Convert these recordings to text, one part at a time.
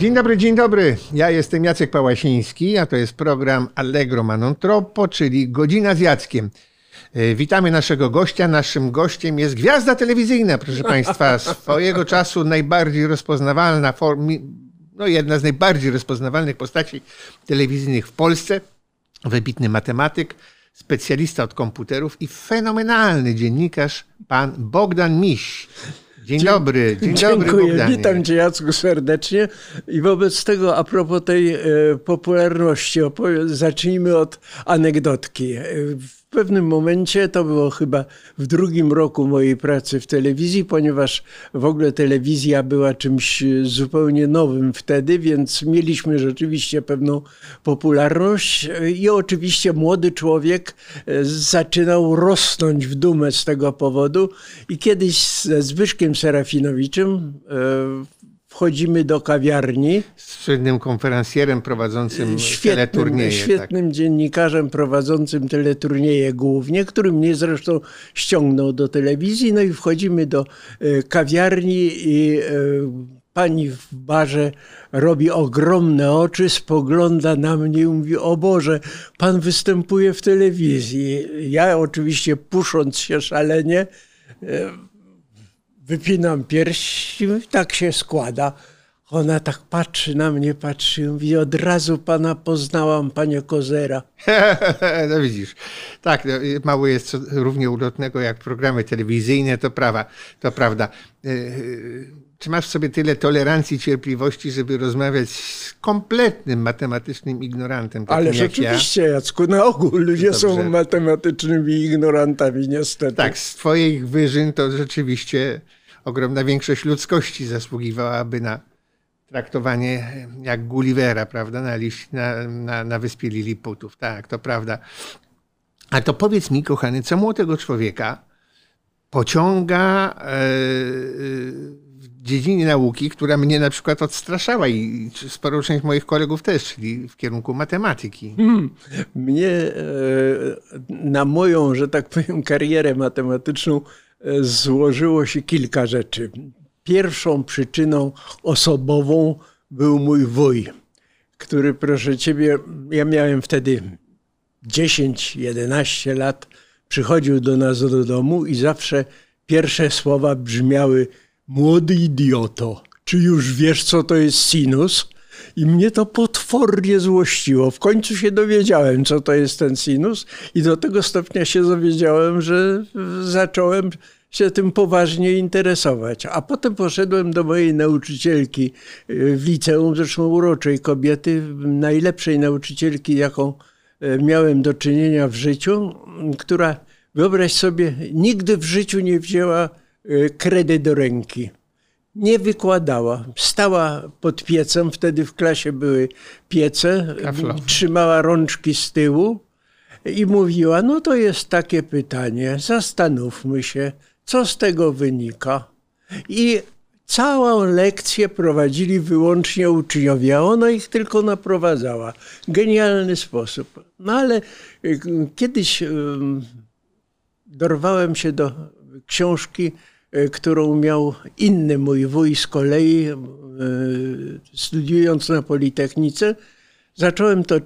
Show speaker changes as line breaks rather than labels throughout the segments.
Dzień dobry, dzień dobry. Ja jestem Jacek Pałasiński, a to jest program Allegro Manon Troppo, czyli Godzina z Jackiem. E, Witamy naszego gościa. Naszym gościem jest gwiazda telewizyjna, proszę Państwa. Swojego czasu najbardziej rozpoznawalna, no jedna z najbardziej rozpoznawalnych postaci telewizyjnych w Polsce. Wybitny matematyk, specjalista od komputerów i fenomenalny dziennikarz, pan Bogdan Miś. Dzień dobry, dzień dobry
Dziękuję,
Bogdanie.
witam Cię Jacku serdecznie i wobec tego a propos tej e, popularności zacznijmy od anegdotki. E, W pewnym momencie, to było chyba w drugim roku mojej pracy w telewizji, ponieważ w ogóle telewizja była czymś zupełnie nowym wtedy, więc mieliśmy rzeczywiście pewną popularność e, i oczywiście młody człowiek e, zaczynał rosnąć w dumę z tego powodu. I kiedyś ze Zbyszkiem Serafinowiczem e, wchodzimy do kawiarni.
Słynnym konferencjerem prowadzącym
Świetnym,
teleturnieje. tak.
świetnym dziennikarzem prowadzącym teleturnieje głównie, który mnie zresztą ściągnął do telewizji. No i wchodzimy do e, kawiarni i e, pani w barze robi ogromne oczy, spogląda na mnie i mówi, o Boże, pan występuje w telewizji. Ja oczywiście pusząc się szalenie, e, wypinam pierś i tak się składa. Ona tak patrzy na mnie, patrzy i mówi, od razu pana poznałam, panie Kozera.
no widzisz. Tak, no, mało jest co równie ulotnego jak programy telewizyjne, to prawa, to prawda. Yy, Czy masz w sobie tyle tolerancji cierpliwości, żeby rozmawiać z kompletnym matematycznym ignorantem,
Ale
jak ja?
rzeczywiście, Jacku, na ogół ludzie
Dobrze.
są matematycznymi ignorantami, niestety.
Tak, z twoich wyżyn to rzeczywiście ogromna większość ludzkości zasługiwałaby na traktowanie jak Gullivera, prawda, na, liś, na, na, na wyspie Liliputów. Tak, to prawda. A to powiedz mi, kochany, co młodego człowieka pociąga e, w dziedzinie nauki, która mnie na przykład odstraszała i sporą część moich kolegów też, czyli w kierunku matematyki.
Mnie e, na moją, że tak powiem, karierę matematyczną złożyło się kilka rzeczy. Pierwszą przyczyną osobową był mój wuj, który, proszę ciebie, ja miałem wtedy 10-11 lat, przychodził do nas do domu i zawsze pierwsze słowa brzmiały: Młody idioto, czy już wiesz, co to jest sinus? I mnie to potwornie złościło. W końcu się dowiedziałem, co to jest ten sinus, i do tego stopnia się dowiedziałem, że zacząłem się tym poważnie interesować. A potem poszedłem do mojej nauczycielki y, w liceum, zresztą uroczej kobiety, najlepszej nauczycielki, jaką e, miałem do czynienia w życiu, która, wyobraź sobie, nigdy w życiu nie wzięła e, kredy do ręki. Nie wykładała. Stała pod piecem, wtedy w klasie były piece,
Kaflowe.
trzymała rączki z tyłu i mówiła: No to jest takie pytanie, zastanówmy się, co z tego wynika. I całą lekcję prowadzili wyłącznie uczniowie, a ona ich tylko naprowadzała. Genialny sposób. No ale y, kiedyś dorwałem się do książki, którą miał inny mój wuj z kolei, y, studiując na Politechnice. Zacząłem to, y,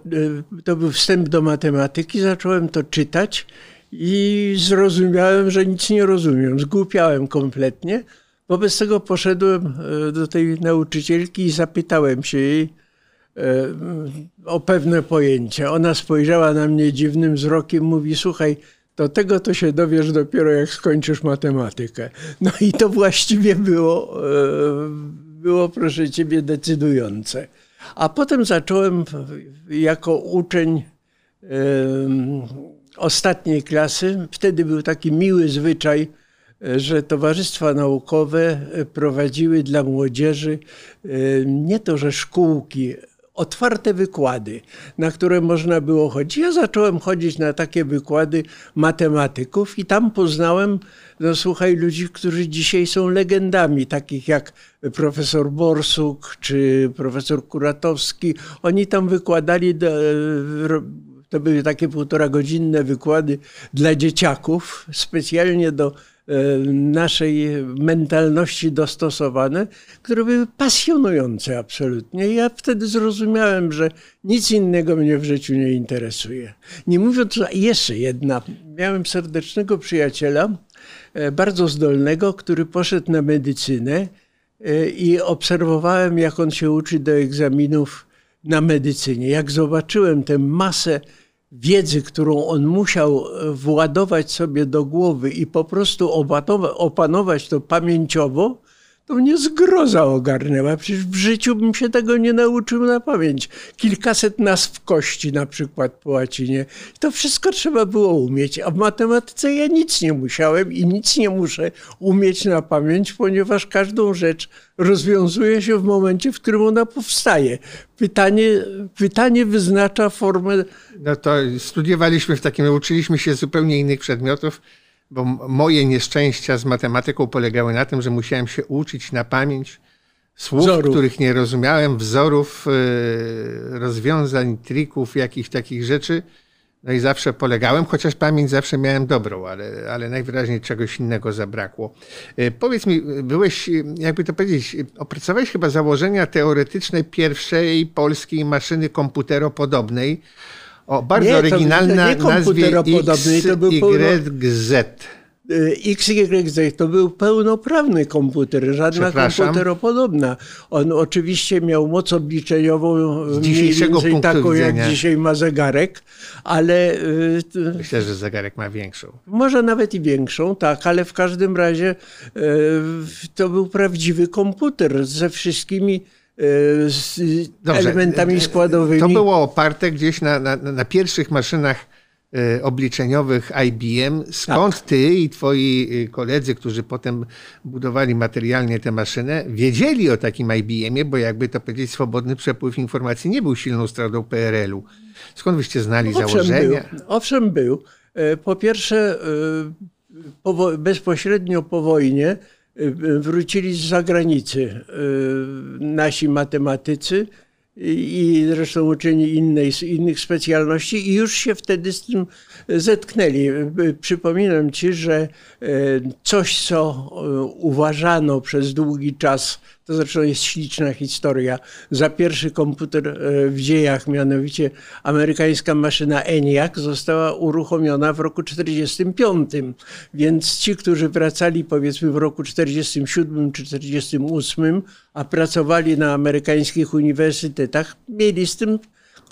to był wstęp do matematyki, zacząłem to czytać i zrozumiałem, że nic nie rozumiem. Zgłupiałem kompletnie. Wobec tego poszedłem do tej nauczycielki i zapytałem się jej o pewne pojęcie. Ona spojrzała na mnie dziwnym wzrokiem, mówi: Słuchaj, to tego to się dowiesz dopiero jak skończysz matematykę. No i to właściwie było, y, było proszę ciebie, decydujące. A potem zacząłem jako uczeń em, ostatniej klasy. Wtedy był taki miły zwyczaj, e, że towarzystwa naukowe e, prowadziły dla młodzieży e, nie to, że szkółki, otwarte wykłady, na które można było chodzić. Ja zacząłem chodzić na takie wykłady matematyków i tam poznałem, no słuchaj, ludzi, którzy dzisiaj są legendami, takich jak profesor Borsuk czy profesor Kuratowski. Oni tam wykładali, do, to były takie półtora godzinne wykłady dla dzieciaków, specjalnie do naszej mentalności dostosowane, które były pasjonujące absolutnie. Ja wtedy zrozumiałem, że nic innego mnie w życiu nie interesuje. Nie mówiąc, jeszcze jedna. Miałem serdecznego przyjaciela, e, bardzo zdolnego, który poszedł na medycynę e, i obserwowałem, jak on się uczy do egzaminów na medycynie. Jak zobaczyłem tę masę wiedzy, którą on musiał e, władować sobie do głowy i po prostu opanować to pamięciowo, to mnie zgroza ogarnęła. Przecież w życiu bym się tego nie nauczył na pamięć. Kilkaset nazw kości na przykład po łacinie. To wszystko trzeba było umieć, a w matematyce ja nic nie musiałem i nic nie muszę umieć na pamięć, ponieważ każdą rzecz rozwiązuje się w momencie, w którym ona powstaje. Pytanie, pytanie wyznacza formę.
No to studiowaliśmy w takim, uczyliśmy się zupełnie innych przedmiotów bo moje nieszczęścia z matematyką polegały na tym, że musiałem się uczyć na pamięć słów, wzorów. których nie rozumiałem, wzorów, e, rozwiązań, trików, jakichś takich rzeczy. No i zawsze polegałem, chociaż pamięć zawsze miałem dobrą, ale, ale najwyraźniej czegoś innego zabrakło. E, powiedz mi, byłeś, jakby to powiedzieć, opracowałeś chyba założenia teoretyczne pierwszej polskiej maszyny komputeropodobnej, o bardzo nie, oryginalna to, to nazwie XYZ.
XYZ to był pełnoprawny komputer, żadna komputeropodobna. On oczywiście miał moc obliczeniową
Z dzisiejszego punktu
taką,
widzenia.
jak dzisiaj ma zegarek, ale...
Y, Myślę, że zegarek ma większą.
Może nawet i większą, tak, ale w każdym razie y, to był prawdziwy komputer ze wszystkimi z Dobrze. elementami składowymi.
To było oparte gdzieś na, na, na pierwszych maszynach obliczeniowych IBM. Skąd tak. ty i twoi koledzy, którzy potem budowali materialnie tę maszynę, wiedzieli o takim IBM-ie, bo jakby to powiedzieć, swobodny przepływ informacji nie był silną stroną PRL-u. Skąd wyście znali owszem założenia?
Był. Owszem był. Po pierwsze, bezpośrednio po wojnie wrócili z zagranicy y, nasi matematycy i zresztą uczeni innej, innych specjalności i już się wtedy z tym zetknęli. Przypominam ci, że y, coś, co y, uważano przez długi czas to zresztą jest śliczna historia. Za pierwszy komputer e, w dziejach, mianowicie amerykańska maszyna ENIAC, została uruchomiona w roku 1945. Więc ci, którzy wracali powiedzmy w roku 1947 czy 1948, a pracowali na amerykańskich uniwersytetach, mieli z tym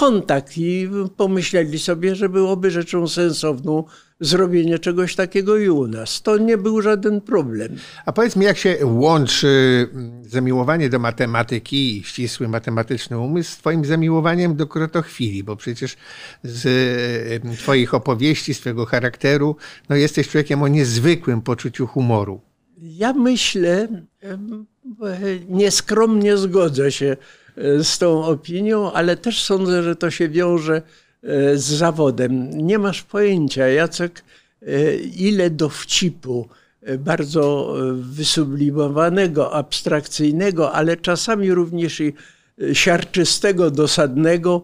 kontakt i pomyśleli sobie, że byłoby rzeczą sensowną zrobienie czegoś takiego i u nas. To nie był żaden problem.
A powiedz mi, jak się łączy mm, zamiłowanie do matematyki i ścisły matematyczny umysł z twoim zamiłowaniem do krotochwili, bo przecież z twoich opowieści, z twojego charakteru, no jesteś człowiekiem o niezwykłym poczuciu humoru.
Ja myślę, nieskromnie zgodzę się e, z tą opinią, ale też sądzę, że to się wiąże E, z zawodem. Nie masz pojęcia, Jacek, e, ile dowcipu e, bardzo wysublimowanego, abstrakcyjnego, ale czasami również i siarczystego, dosadnego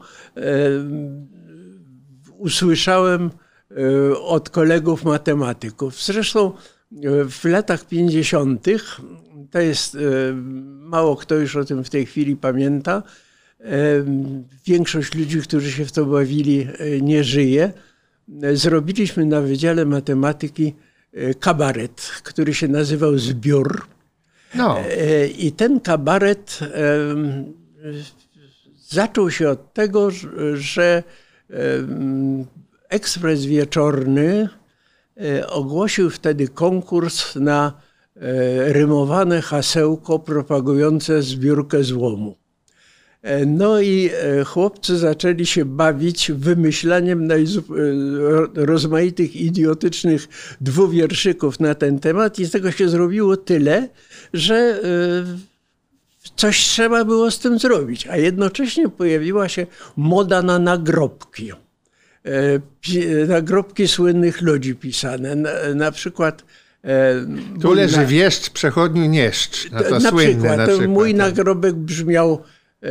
usłyszałem od kolegów matematyków. Zresztą w latach 50., to jest mało kto już o tym w tej chwili pamięta, Większość ludzi, którzy się w to bawili, e, nie żyje. E, zrobiliśmy na Wydziale Matematyki e, kabaret, który się nazywał Zbiór. No. I ten kabaret zaczął się od tego, że Ekspres Wieczorny ogłosił wtedy konkurs na rymowane hasełko propagujące zbiórkę złomu. E, no i e, chłopcy zaczęli się bawić wymyślaniem e, rozmaitych idiotycznych dwuwierszyków na ten temat i z tego się zrobiło tyle, że coś trzeba było z tym zrobić. A jednocześnie pojawiła się moda na nagrobki. Nagrobki słynnych ludzi pisane. Na, na przykład
tu leży wieszcz, przechodniu nieszcz. No to na, słynne, przykład, na przykład.
Mój tak. nagrobek brzmiał E,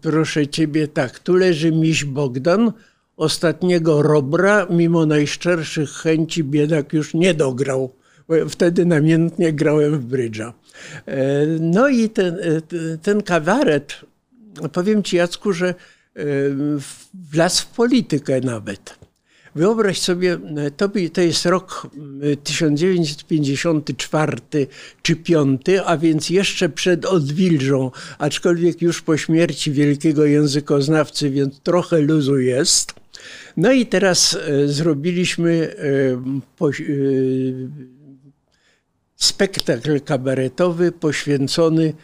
proszę ciebie, tak, tu leży miś Bogdan, ostatniego robra, mimo najszczerszych chęci biedak już nie dograł, bo wtedy namiętnie grałem w brydża. E, no i ten, ten kabaret, powiem ci Jacku, że wlazł w politykę nawet. Wyobraź sobie, to, to jest rok 1954 czy 5, a więc jeszcze przed odwilżą, aczkolwiek już po śmierci wielkiego językoznawcy, więc trochę luzu jest. No i teraz e, zrobiliśmy e, e, spektakl kabaretowy poświęcony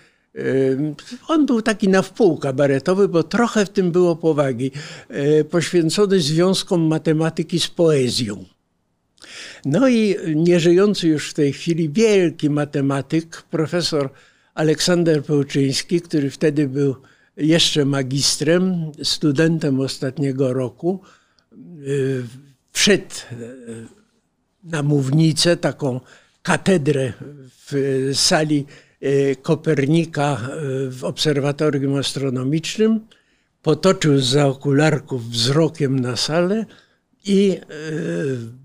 on był taki na wpół kabaretowy, bo trochę w tym było powagi, poświęcony związkom matematyki z poezją. No i nieżyjący już w tej chwili wielki matematyk, profesor Aleksander Pełczyński, który wtedy był jeszcze magistrem, studentem ostatniego roku, wszedł na mównicę, taką katedrę w sali E, Kopernika e, w obserwatorium astronomicznym, potoczył za okularków wzrokiem na salę i e,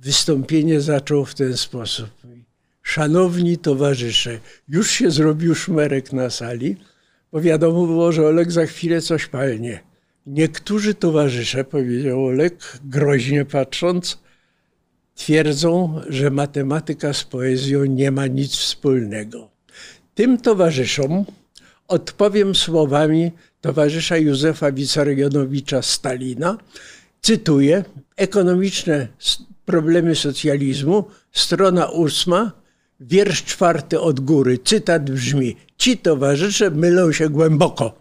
wystąpienie zaczął w ten sposób. Szanowni towarzysze, już się zrobił szmerek na sali, bo wiadomo było, że Olek za chwilę coś palnie. Niektórzy towarzysze, powiedział Olek, groźnie patrząc, twierdzą, że matematyka z poezją nie ma nic wspólnego. Tym towarzyszom odpowiem słowami towarzysza Józefa Wissarionowicza Stalina. Cytuję: Ekonomiczne problemy socjalizmu, strona ósma, wiersz czwarty od góry. Cytat brzmi: Ci towarzysze mylą się głęboko.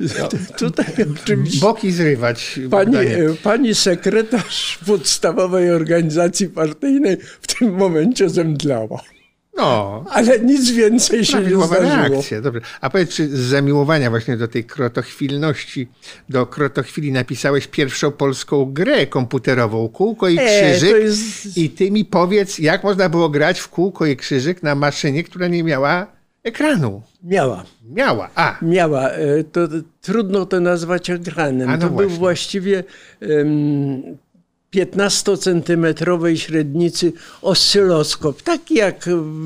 No, Tutaj oczywiście. Boki zrywać.
Pani, pani sekretarz podstawowej organizacji partyjnej w tym momencie zemdlała. No. Ale nic więcej się nie zdarzyło. reakcja.
Dobrze. A powiedz, czy z zamiłowania właśnie do tej krotochwilności, do krotochwili napisałeś pierwszą polską grę komputerową, Kółko i e, Krzyżyk. Jest... I ty mi powiedz, jak można było grać w Kółko i Krzyżyk na maszynie, która nie miała ekranu.
Miała.
Miała, a.
Miała. E, to, trudno to nazwać ekranem. A no to właśnie. był właściwie um, 15-centymetrowej średnicy oscyloskop, taki jak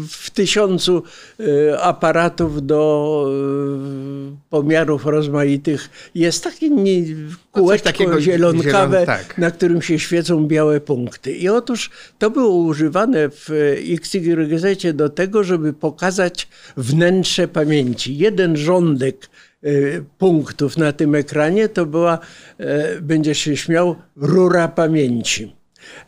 w tysiącu e, aparatów do e, pomiarów rozmaitych jest taki kółeczko takiego zielonkawe, zielon, tak. na którym się świecą białe punkty. I otóż to było używane w XYZ do tego, żeby pokazać wnętrze pamięci. Jeden rządek punktów na tym ekranie, to była, y, będziesz się śmiał, rura pamięci.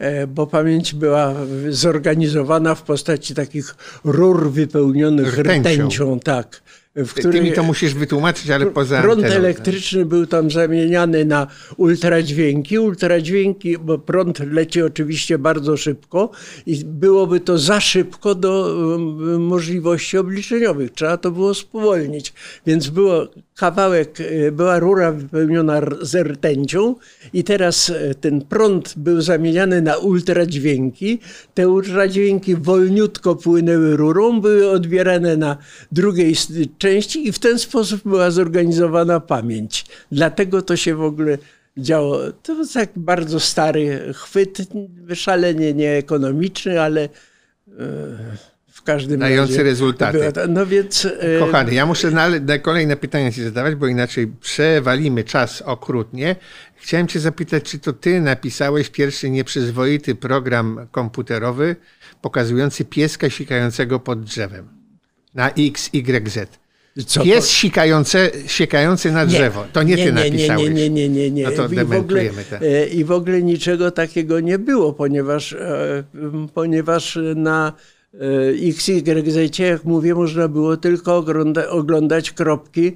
Y, bo pamięć była zorganizowana w postaci takich rur wypełnionych rtęcią, rtęcią tak
w której... Ty mi to musisz wytłumaczyć, ale poza
Prąd anteną, elektryczny był tam zamieniany na ultradźwięki. Ultradźwięki, bo prąd leci oczywiście bardzo szybko i byłoby to za szybko do um, możliwości obliczeniowych. Trzeba to było spowolnić. Więc było kawałek, e, była rura wypełniona z rtęcią i teraz e, ten prąd był zamieniany na ultradźwięki. Te ultradźwięki wolniutko płynęły rurą, były odbierane na drugiej części i w ten sposób była zorganizowana pamięć. Dlatego to się w ogóle działo. To był tak bardzo stary chwyt, szalenie nieekonomiczny, ale e, w każdym
Dający razie. rezultaty.
no więc,
e, Kochany, ja muszę na, na kolejne pytania ci zadawać, bo inaczej przewalimy czas okrutnie. Chciałem cię zapytać, czy to ty napisałeś pierwszy nieprzyzwoity program komputerowy pokazujący pieska sikającego pod drzewem na XYZ. Co Pies to? sikający, na drzewo. Nie, to nie, nie ty napisałeś.
Nie, nie, nie, nie. nie.
No to I, w ogóle,
e, I w ogóle niczego takiego nie było, ponieważ, e, ponieważ na e, XYZ, jak mówię, można było tylko ogląda, oglądać kropki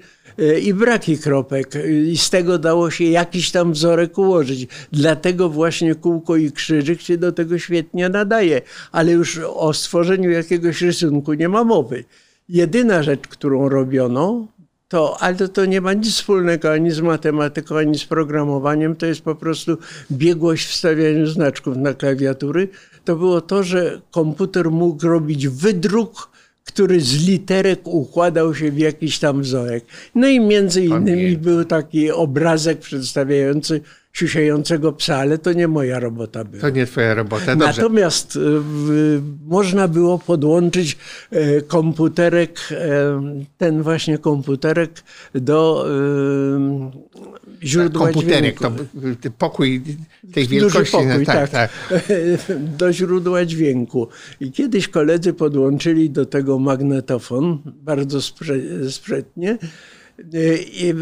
i braki kropek. I z tego dało się jakiś tam wzorek ułożyć. Dlatego właśnie kółko i krzyżyk się do tego świetnie nadaje. Ale już o stworzeniu jakiegoś rysunku nie ma mowy jedyna rzecz, którą robiono, to, ale to, to nie ma nic wspólnego ani z matematyką, ani z programowaniem, to jest po prostu biegłość w stawianiu znaczków na klawiatury. To było to, że komputer mógł robić wydruk, który z literek układał się w jakiś tam wzorek. No i między innymi był taki obrazek przedstawiający siusiającego psa, ale to nie moja robota była.
To nie twoja robota, dobrze.
Natomiast w, można było podłączyć e, komputerek, e, ten właśnie komputerek do e, źródła
komputerek,
dźwięku.
to pokój tej wielkości.
Duży
no,
pokój,
tak,
tak,
tak.
do źródła dźwięku. I kiedyś koledzy podłączyli do tego magnetofon, bardzo sprzętnie. I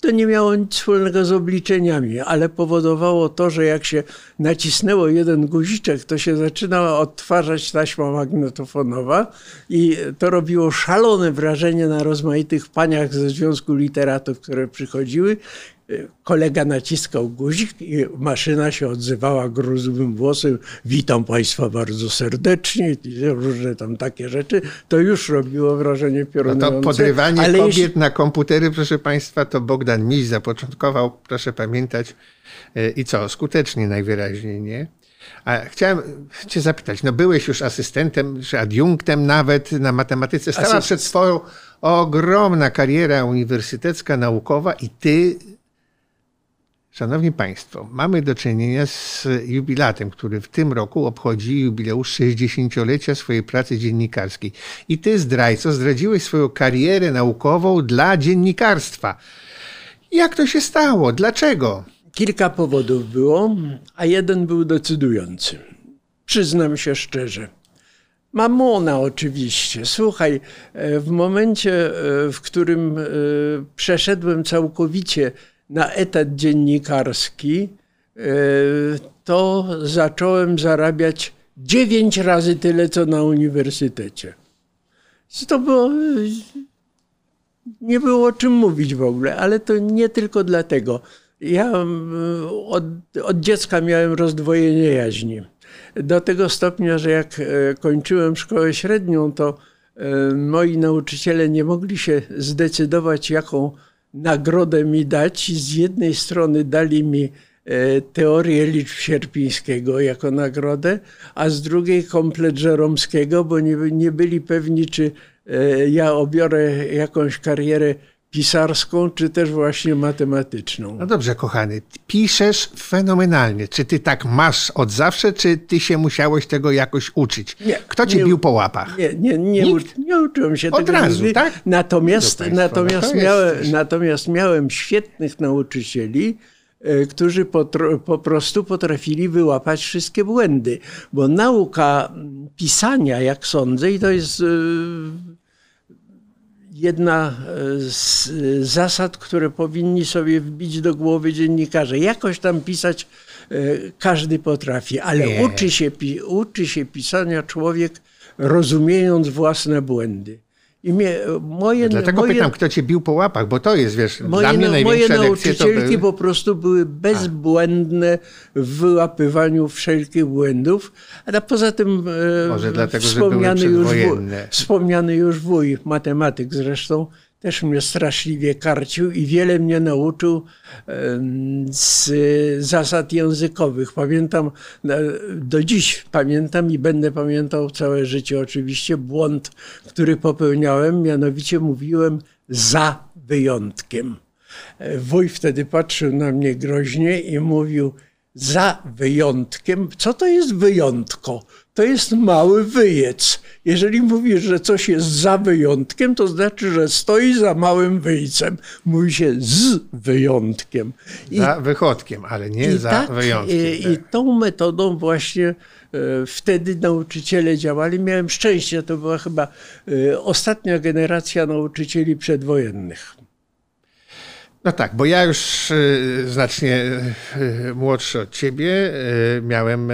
to nie miało nic wspólnego z obliczeniami, ale powodowało to, że jak się nacisnęło jeden guziczek, to się zaczynała odtwarzać taśma magnetofonowa i to robiło szalone wrażenie na rozmaitych paniach ze Związku Literatów, które przychodziły. Kolega naciskał guzik i maszyna się odzywała gruzowym głosem. Witam Państwa bardzo serdecznie. I różne tam takie rzeczy. To już robiło wrażenie
No
piorunujące.
to podrywanie
ale
kobiet
jeśli-
na komputery, proszę Państwa, to Bogdan Miś zapoczątkował, proszę pamiętać. E, I co? Skutecznie najwyraźniej, nie? A chciałem Cię zapytać, no byłeś już asystentem, czy adiunktem nawet na matematyce. Stała
Asyst-
przed Twoją ogromna kariera uniwersytecka, naukowa i Ty Szanowni Państwo, mamy do czynienia z jubilatem, który w tym roku obchodzi jubileusz 60-lecia swojej pracy dziennikarskiej. I ty, zdrajco, zdradziłeś swoją karierę naukową dla dziennikarstwa. Jak to się stało? Dlaczego?
Kilka powodów było, a jeden był decydujący. Przyznam się szczerze. Mamona oczywiście. Słuchaj, e, w momencie, e, w którym e, przeszedłem całkowicie na etat dziennikarski, e, to zacząłem zarabiać dziewięć razy tyle, co na uniwersytecie. To było nie było o czym mówić w ogóle, ale to nie tylko dlatego. Ja od, od dziecka miałem rozdwojenie jaźni. Do tego stopnia, że jak e, kończyłem szkołę średnią, to e, moi nauczyciele nie mogli się zdecydować, jaką nagrodę mi dać. Z jednej strony dali mi e, teorię liczb sierpińskiego jako nagrodę, a z drugiej komplet Żeromskiego, bo nie, nie byli pewni, czy e, ja obiorę jakąś karierę pisarską, czy też właśnie matematyczną.
No dobrze, kochany, piszesz fenomenalnie. Czy ty tak masz od zawsze, czy ty się musiałeś tego jakoś uczyć?
Nie,
Kto cię
nie-
bił po łapach?
Nie, nie, nie, u, nie uczyłem się
Od
tego
razu,
nigdy.
tak?
Natomiast,
Państwo, no
natomiast,
to jest
miałem, natomiast miałem świetnych nauczycieli, e, którzy potro, po prostu potrafili wyłapać wszystkie błędy. Bo nauka pisania, jak sądzę, i to jest e, jedna e, z e, zasad, które powinni sobie wbić do głowy dziennikarze. Jakoś tam pisać e, każdy potrafi, ale uczy się, uczy się pisania człowiek rozumiejąc własne błędy. I mnie, moje,
Dlatego
moje,
pytam, kto cię bił po łapach, bo to jest, wiesz,
moje,
dla mnie
na-
największe
moje nauczycielki
były...
po prostu były bezbłędne w wyłapywaniu wszelkich błędów, a poza tym e,
Może dlatego, że były
wspomniany, już wuj, wspomniany już wuj, matematyk zresztą, też mnie straszliwie karcił i wiele mnie nauczył z zasad językowych. Pamiętam, do dziś pamiętam i będę pamiętał całe życie oczywiście błąd, który popełniałem, mianowicie mówiłem za wyjątkiem. E, Wuj wtedy patrzył na mnie groźnie i mówił za wyjątkiem. Co to jest wyjątko? To jest mały wyjec. Jeżeli mówisz, że coś jest za wyjątkiem, to znaczy, że stoi za małym wyjcem. Mówi się z wyjątkiem. I
Za wychodkiem, ale nie za
tak,
wyjątkiem.
I,
tak.
I tą metodą właśnie e, wtedy nauczyciele działali. Miałem szczęście, to była chyba e, ostatnia generacja nauczycieli przedwojennych.
No tak, bo ja już y, znacznie y, młodszy od ciebie y, miałem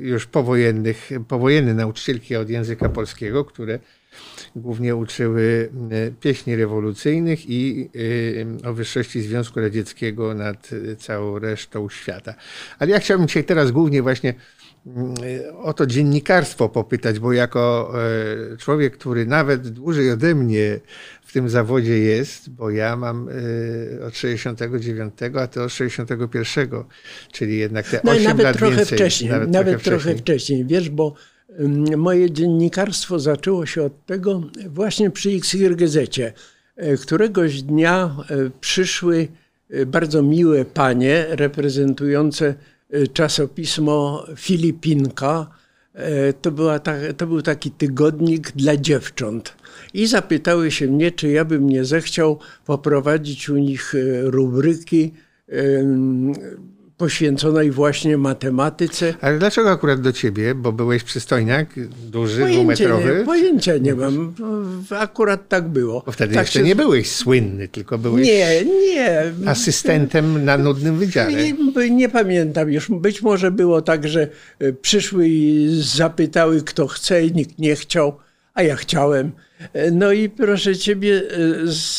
już powojennych, powojenne nauczycielki od języka polskiego, które głównie uczyły pieśni rewolucyjnych i o wyższości Związku Radzieckiego nad całą resztą świata. Ale ja chciałbym cię teraz głównie właśnie o to dziennikarstwo popytać, bo jako e, człowiek, który nawet dłużej ode mnie w tym zawodzie jest, bo ja mam e, od 69, a ty od 61, czyli jednak te
No i
8
nawet
lat
trochę
więcej.
wcześniej, nawet, trochę,
wcześniej.
wcześniej. Wiesz, bo moje dziennikarstwo zaczęło się od tego właśnie przy XYZ. Któregoś dnia przyszły bardzo miłe panie reprezentujące czasopismo Filipinka. To, była ta, to był taki tygodnik dla dziewcząt. I zapytały się mnie, czy ja bym nie zechciał poprowadzić u nich rubryki poświęconej właśnie matematyce.
Ale dlaczego akurat do ciebie? Bo byłeś przystojniak, duży,
pojęcia
dwumetrowy?
Nie, pojęcia nie mam. Akurat tak było.
Bo wtedy
tak
jeszcze
się...
nie byłeś słynny, tylko byłeś
nie, nie.
asystentem na nudnym wydziale.
Nie, nie pamiętam już. Być może było tak, że e, przyszły i zapytały, kto chce i nikt nie chciał, a ja chciałem. E, no i proszę ciebie, e,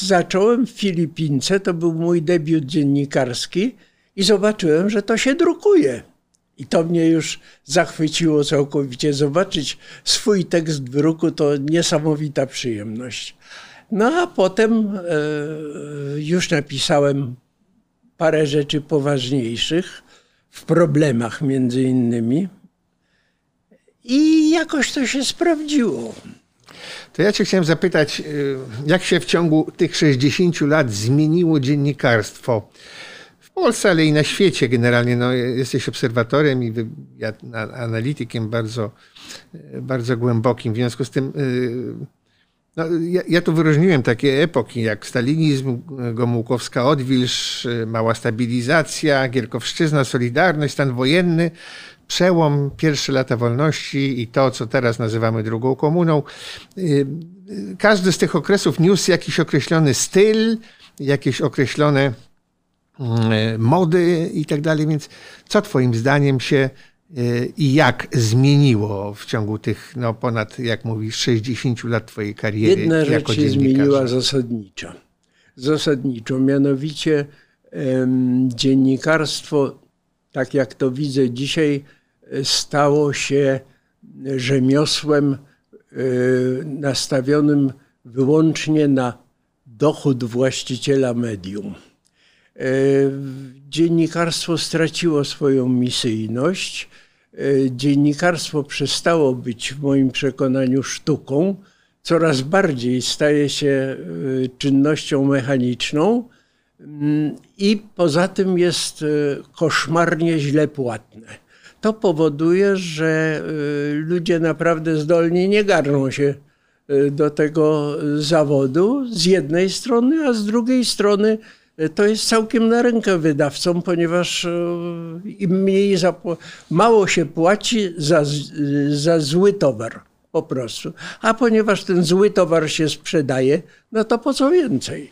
zacząłem w Filipince, to był mój debiut dziennikarski i zobaczyłem, że to się drukuje. I to mnie już zachwyciło całkowicie. Zobaczyć swój tekst w druku to niesamowita przyjemność. No a potem e, już napisałem parę rzeczy poważniejszych, w problemach między innymi. I jakoś to się sprawdziło.
To ja cię chciałem zapytać, e, jak się w ciągu tych 60 lat zmieniło dziennikarstwo? Polsce, ale i na świecie generalnie. No, jesteś obserwatorem i analitykiem bardzo, bardzo głębokim. W związku z tym y, no, ja, ja tu wyróżniłem takie epoki jak stalinizm, Gomułkowska odwilż, mała stabilizacja, Gierkowszczyzna, Solidarność, stan wojenny, przełom, pierwsze lata wolności i to, co teraz nazywamy drugą komuną. Y, y, każdy z tych okresów niósł jakiś określony styl, jakieś określone mody i tak dalej. Więc co Twoim zdaniem się e, i jak zmieniło w ciągu tych no, ponad, jak mówisz, 60 lat Twojej kariery?
Jedna rzecz się zmieniła zasadniczo. Zasadniczo, mianowicie em, dziennikarstwo, tak jak to widzę dzisiaj, stało się rzemiosłem y, nastawionym wyłącznie na dochód właściciela medium. E, dziennikarstwo straciło swoją misyjność. E, dziennikarstwo przestało być w moim przekonaniu sztuką, coraz bardziej staje się e, czynnością mechaniczną mm, i poza tym jest koszmarnie źle płatne. To powoduje, że ludzie naprawdę zdolni nie garną się do tego zawodu z jednej strony, a z drugiej strony to jest całkiem na rękę wydawcom, ponieważ e, im mniej mało się płaci za, za zły towar po prostu. A ponieważ ten zły towar się sprzedaje, no to po co więcej?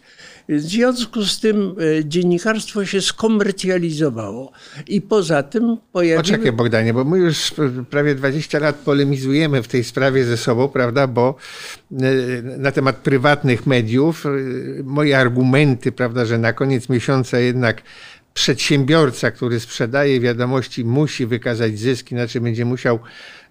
W związku z tym e, dziennikarstwo się skomercjalizowało i poza tym pojawiły...
Poczekaj Bogdanie, bo my już prawie 20 lat polemizujemy w tej sprawie ze sobą, prawda, bo e, na temat prywatnych mediów e, moje argumenty, prawda, że na koniec miesiąca jednak przedsiębiorca, który sprzedaje wiadomości, musi wykazać zysk, inaczej będzie musiał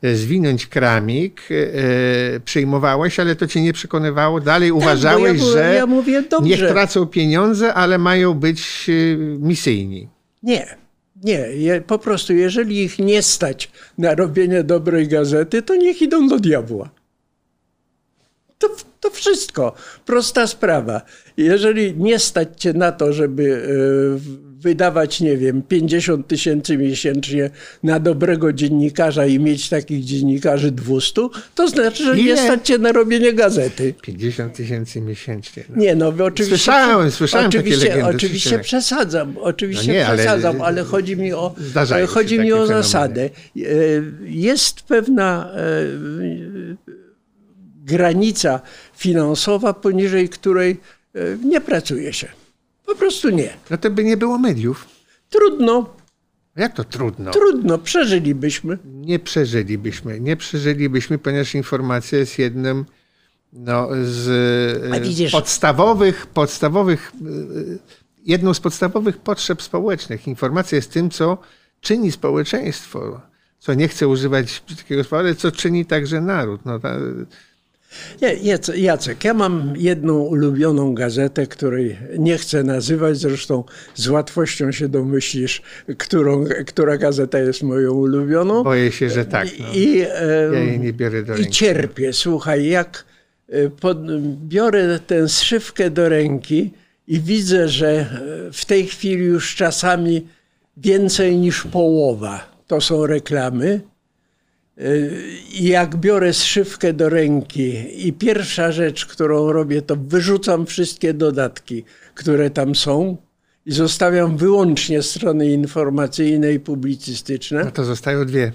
zwinąć kramik, e, przyjmowałeś, ale to cię nie przekonywało. Dalej tak, uważałeś, ja, że ja mówię, niech tracą pieniądze, ale mają być e, misyjni.
Nie. Nie, po prostu jeżeli ich nie stać na robienie dobrej gazety, to niech idą do diabła. To, to wszystko. Prosta sprawa. Jeżeli nie stać cię na to, żeby wydawać, nie wiem, 50 tysięcy miesięcznie na dobrego dziennikarza i mieć takich dziennikarzy 200, to znaczy, że nie stać cię na robienie gazety.
50 tysięcy miesięcznie.
No. Nie, no oczywiście.
Słyszałem, słyszałem
oczywiście,
takie legendy.
Oczywiście przesadzam, oczywiście no nie, przesadzam, ale, ale, chodzi mi o, chodzi mi o zasadę. E, jest pewna e, granica finansowa, poniżej której e, nie pracuje się. Po prostu nie.
No to by nie było mediów.
Trudno.
Jak to trudno?
Trudno, przeżylibyśmy.
Nie przeżylibyśmy. Nie przeżylibyśmy, ponieważ informacja jest jednym no, z e, podstawowych, podstawowych, e, jedną z podstawowych potrzeb społecznych. Informacja jest tym, co czyni społeczeństwo, co nie chcę używać takiego słowa, ale co czyni także naród. No, ta,
nie, Jacek, ja mam jedną ulubioną gazetę, której nie chcę nazywać, zresztą z łatwością się domyślisz, którą, która gazeta jest moją ulubioną.
Boję się, że tak. No. I, ja jej nie biorę do ręki.
I cierpię. Słuchaj, jak e, pod, biorę tę szywkę do ręki i widzę, że e, w tej chwili już czasami więcej niż połowa to są reklamy. I jak biorę zszywkę do ręki i pierwsza rzecz, którą robię, to wyrzucam wszystkie dodatki, które tam są i zostawiam wyłącznie strony informacyjne i publicystyczne.
No to zostają dwie.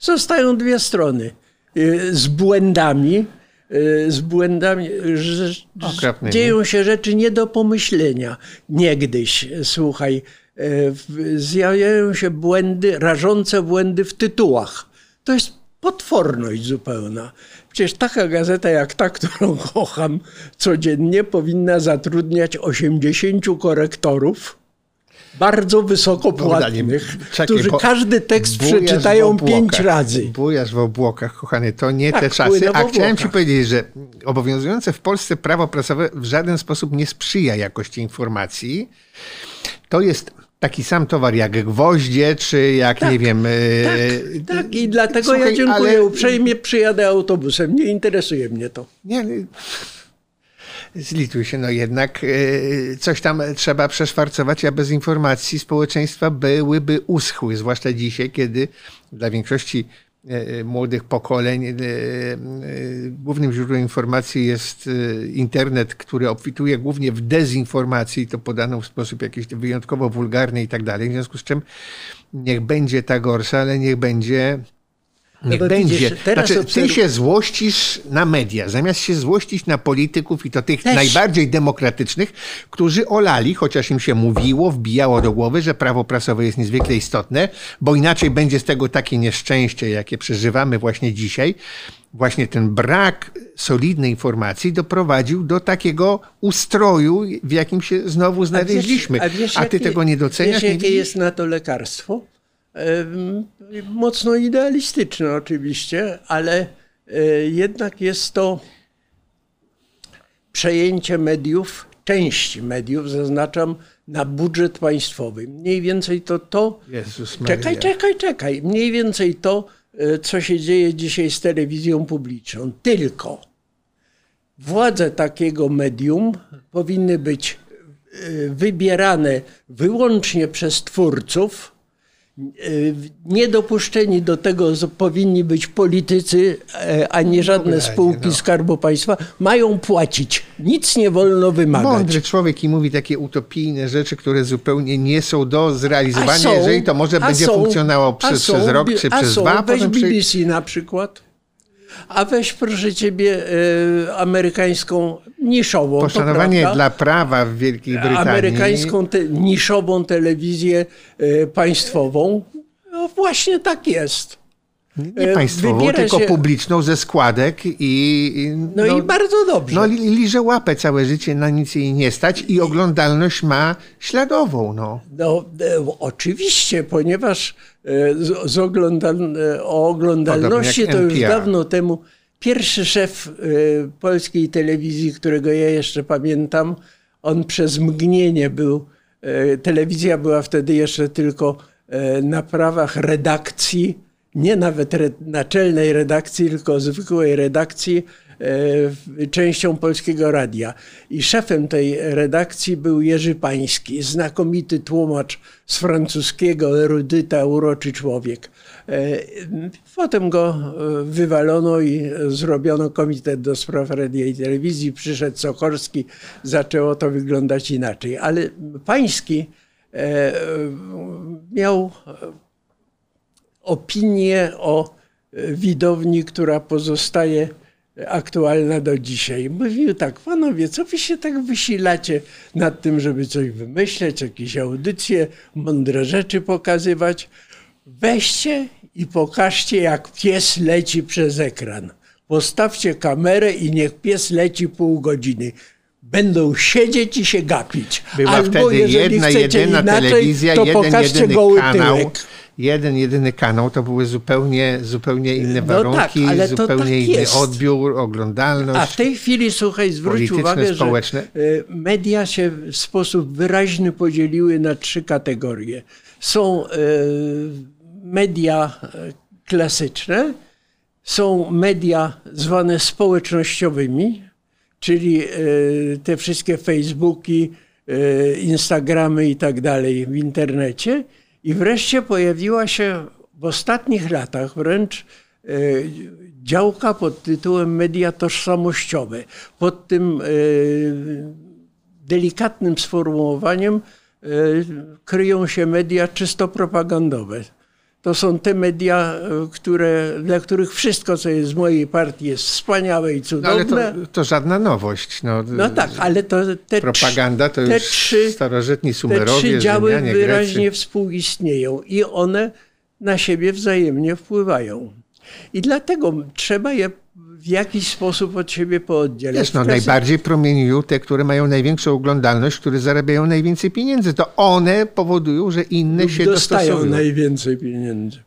Zostają dwie strony y, z błędami, y, z błędami.
Okropnymi.
Dzieją się rzeczy nie do pomyślenia. Niegdyś, słuchaj, y, zjawiają się błędy, rażące błędy w tytułach. To jest potworność zupełna. Przecież taka gazeta jak ta, którą kocham codziennie, powinna zatrudniać 80 korektorów. Bardzo wysoko płatnych,
czekaj,
którzy każdy tekst przeczytają pięć razy.
Bujasz w obłokach, kochany, to nie
Tak,
te czasy. A chciałem ci powiedzieć, że obowiązujące w Polsce prawo prasowe w żaden sposób nie sprzyja jakości informacji. To jest taki sam towar jak gwoździe, czy jak, nie wiem... e,
Tak, tak, i dlatego
Słuchaj,
ja dziękuję
ale-
uprzejmie, przyjadę autobusem. Nie interesuje mnie to.
Nie. Zlituj się, no jednak e, coś tam trzeba przeszwarcować, a bez informacji społeczeństwa byłyby uschły, zwłaszcza dzisiaj, kiedy dla większości młodych pokoleń. E, e, głównym źródłem informacji jest e, internet, który obfituje głównie w dezinformacji, i to podano w sposób jakiś wyjątkowo wulgarny i tak dalej, w związku z czym niech będzie ta gorsza, ale niech będzie Niech
bo
będzie.
widzisz, teraz
znaczy, ty
obserw-
się złościsz na media, zamiast się złościć na polityków i to tych
Też.
najbardziej demokratycznych, którzy olali, chociaż im się mówiło, wbijało do głowy, że prawo prasowe jest niezwykle istotne, bo inaczej będzie z tego takie nieszczęście, jakie przeżywamy właśnie dzisiaj. Właśnie ten brak solidnej informacji doprowadził do takiego ustroju, w jakim się znowu znaleźliśmy. A,
wiesz,
ty
jakie-
tego nie doceniasz?
Wiesz,
nie
jakie
widzisz?
jest na to lekarstwo? Mocno idealistyczne oczywiście, ale e, jednak jest to przejęcie mediów, części mediów, zaznaczam, na budżet państwowy. Mniej więcej to to. Czekaj, czekaj, czekaj. Mniej więcej to, e, co się dzieje dzisiaj z telewizją publiczną. Tylko władze takiego medium powinny być e, wybierane wyłącznie przez twórców. E, Niedopuszczeni do tego powinni być politycy, e, a nie żadne spółki
no.
Skarbu Państwa. Mają płacić. Nic nie wolno wymagać.
Mądry człowiek i mówi takie utopijne rzeczy, które zupełnie nie są do zrealizowania,
są-
jeżeli to może będzie
są-
funkcjonowało przez,
są
przez rok czy przez dwa, a
Weź
potem przy...
BBC na przykład. A weź proszę ciebie e, amerykańską niszową.
poszanowanie dla prawa w Wielkiej Brytanii.
amerykańską te, niszową telewizję e, państwową. No właśnie tak jest.
Nie
e,
państwową,
wybiera
tylko
się-
publiczną ze składek i... i
No, i bardzo dobrze.
No li- liże łapę całe życie, na nic jej nie stać i oglądalność ma śladową, no.
No, e, oczywiście, ponieważ e, z, z oglądal, o oglądalności to już dawno temu pierwszy szef polskiej telewizji, którego ja jeszcze pamiętam, on przez mgnienie był, telewizja była wtedy jeszcze tylko na prawach redakcji, nie nawet re, naczelnej redakcji, tylko zwykłej redakcji, e, częścią Polskiego Radia. I szefem tej redakcji był Jerzy Pański, znakomity tłumacz z francuskiego, erudyta, uroczy człowiek. E, Potem go e, wywalono i zrobiono komitet do spraw radia i telewizji. Przyszedł Sokorski, zaczęło to wyglądać inaczej. Ale Pański miał opinię o e, widowni, która pozostaje aktualna do dzisiaj. Mówił tak, panowie, co wy się tak wysilacie nad tym, żeby coś wymyśleć, jakieś audycje, mądre rzeczy pokazywać. Weźcie i pokażcie, jak pies leci przez ekran. Postawcie kamerę i niech pies leci pół godziny. Będą siedzieć i się gapić.
Była
Albo
wtedy jedna, jedyna
inaczej,
telewizja,
to
jeden,
pokażcie
jedyny
goły
kanał.
tyłek.
Jeden, jedyny kanał, to były zupełnie, zupełnie inne
No
warunki,
tak,
zupełnie
tak
inny
jest.
odbiór, oglądalność.
A w tej chwili, słuchaj, zwróć uwagę,
społeczne.
że media się w sposób wyraźny podzieliły na trzy kategorie. Są e, media e, klasyczne, są media zwane społecznościowymi, czyli e, te wszystkie Facebooki, Instagramy i tak dalej w internecie. I wreszcie pojawiła się w ostatnich latach wręcz działka pod tytułem Media Tożsamościowe. Pod tym delikatnym sformułowaniem kryją się media czysto propagandowe to są te media, e, które, dla których wszystko, co jest z mojej partii, jest wspaniałe i cudowne.
No, ale to, to, żadna nowość. No,
no tak, ale to
te Propaganda to te już trzy, starożytni Sumerowie,
Te trzy działy
Rzymianie,
wyraźnie
Grecy.
współistnieją i one na siebie wzajemnie wpływają. I dlatego trzeba je w jakiś sposób od siebie pooddzielać.
Wiesz, no, najbardziej promieniują te, które mają największą oglądalność, które zarabiają najwięcej pieniędzy. To one powodują, że inne się
dostają najwięcej pieniędzy.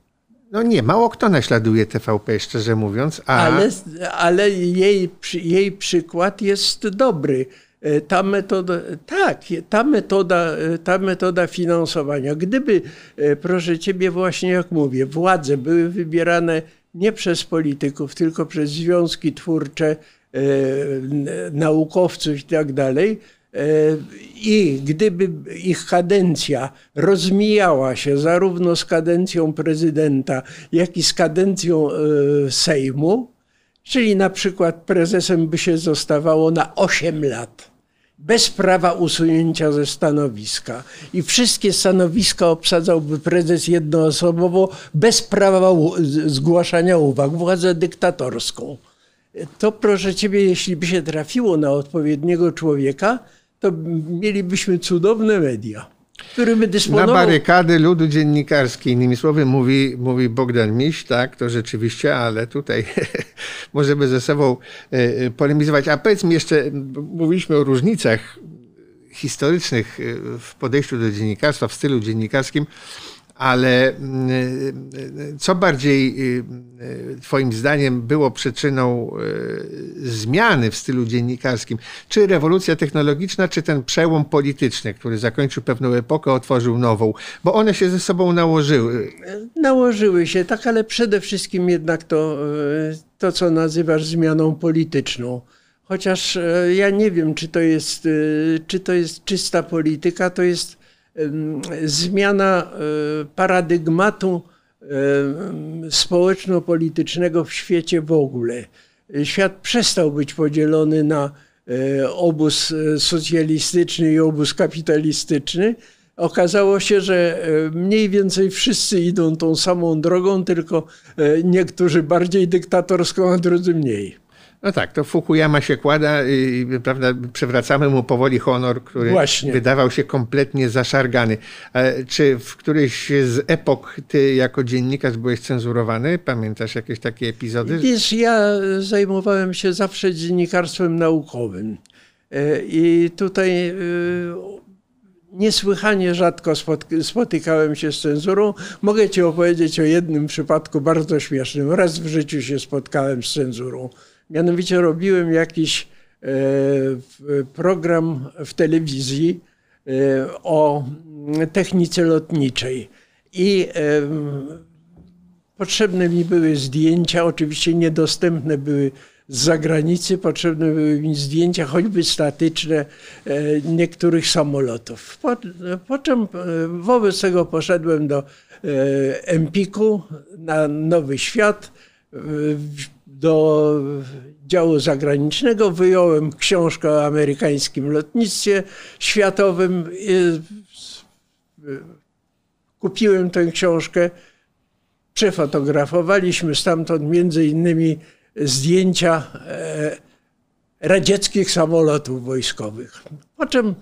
No nie, mało kto naśladuje TVP, szczerze mówiąc. A...
Ale, ale jej, jej przykład jest dobry. E, ta metoda, tak, ta metoda, e, ta metoda finansowania. Gdyby, e, proszę ciebie, właśnie jak mówię, władze były wybierane nie przez polityków, tylko przez związki twórcze, e, naukowców i tak dalej. E, I gdyby ich kadencja rozmijała się zarówno z kadencją prezydenta, jak i z kadencją e, Sejmu, czyli na przykład prezesem by się zostawało na 8 lat bez prawa usunięcia ze stanowiska. I wszystkie stanowiska obsadzałby prezes jednoosobowo, bez prawa zgłaszania uwag, władzę dyktatorską. To proszę ciebie, jeśli by się trafiło na odpowiedniego człowieka, to mielibyśmy cudowne media dysponował...
Na barykady ludu dziennikarskiej, innymi słowy, mówi, mówi Bogdan Miś, tak, to rzeczywiście, ale tutaj możemy ze sobą e, e, polemizować. A powiedz mi jeszcze, mówiliśmy o różnicach historycznych e, w podejściu do dziennikarstwa, w stylu dziennikarskim ale mm, y, co bardziej y, y, Twoim zdaniem było przyczyną zmiany w stylu dziennikarskim? Czy rewolucja technologiczna, czy ten przełom polityczny, który zakończył pewną epokę, otworzył nową? Bo one się ze sobą nałożyły.
Nałożyły się, tak, ale przede wszystkim jednak to, to co nazywasz zmianą polityczną. Chociaż ja nie wiem, czy to jest, czy to jest czysta polityka, to jest zmiana e, paradygmatu społeczno-politycznego w świecie w ogóle. Świat przestał być podzielony na e, obóz e, socjalistyczny i obóz kapitalistyczny. Okazało się, że mniej więcej wszyscy idą tą samą drogą, tylko niektórzy bardziej dyktatorską, a drudzy mniej.
No tak, to Fukuyama się kłada i prawda, przywracamy mu powoli honor, który Właśnie. wydawał się kompletnie zaszargany. Czy w którejś z epok ty jako dziennikarz byłeś cenzurowany? Pamiętasz jakieś takie epizody?
Wiesz, ja zajmowałem się zawsze dziennikarstwem naukowym. E, I tutaj e, niesłychanie rzadko spotykałem się z cenzurą. Mogę ci opowiedzieć o jednym przypadku bardzo śmiesznym. Raz w życiu się spotkałem z cenzurą. Mianowicie robiłem jakiś e, program w telewizji e, o technice lotniczej i e, potrzebne mi były zdjęcia, oczywiście niedostępne były z zagranicy, potrzebne były mi zdjęcia, choćby statyczne, niektórych samolotów. Po, po czym wobec tego poszedłem do Empiku na Nowy Świat, do działu zagranicznego, wyjąłem książkę o amerykańskim lotnictwie światowym. Kupiłem tę książkę, przefotografowaliśmy stamtąd między innymi zdjęcia e, radzieckich samolotów wojskowych. Po czym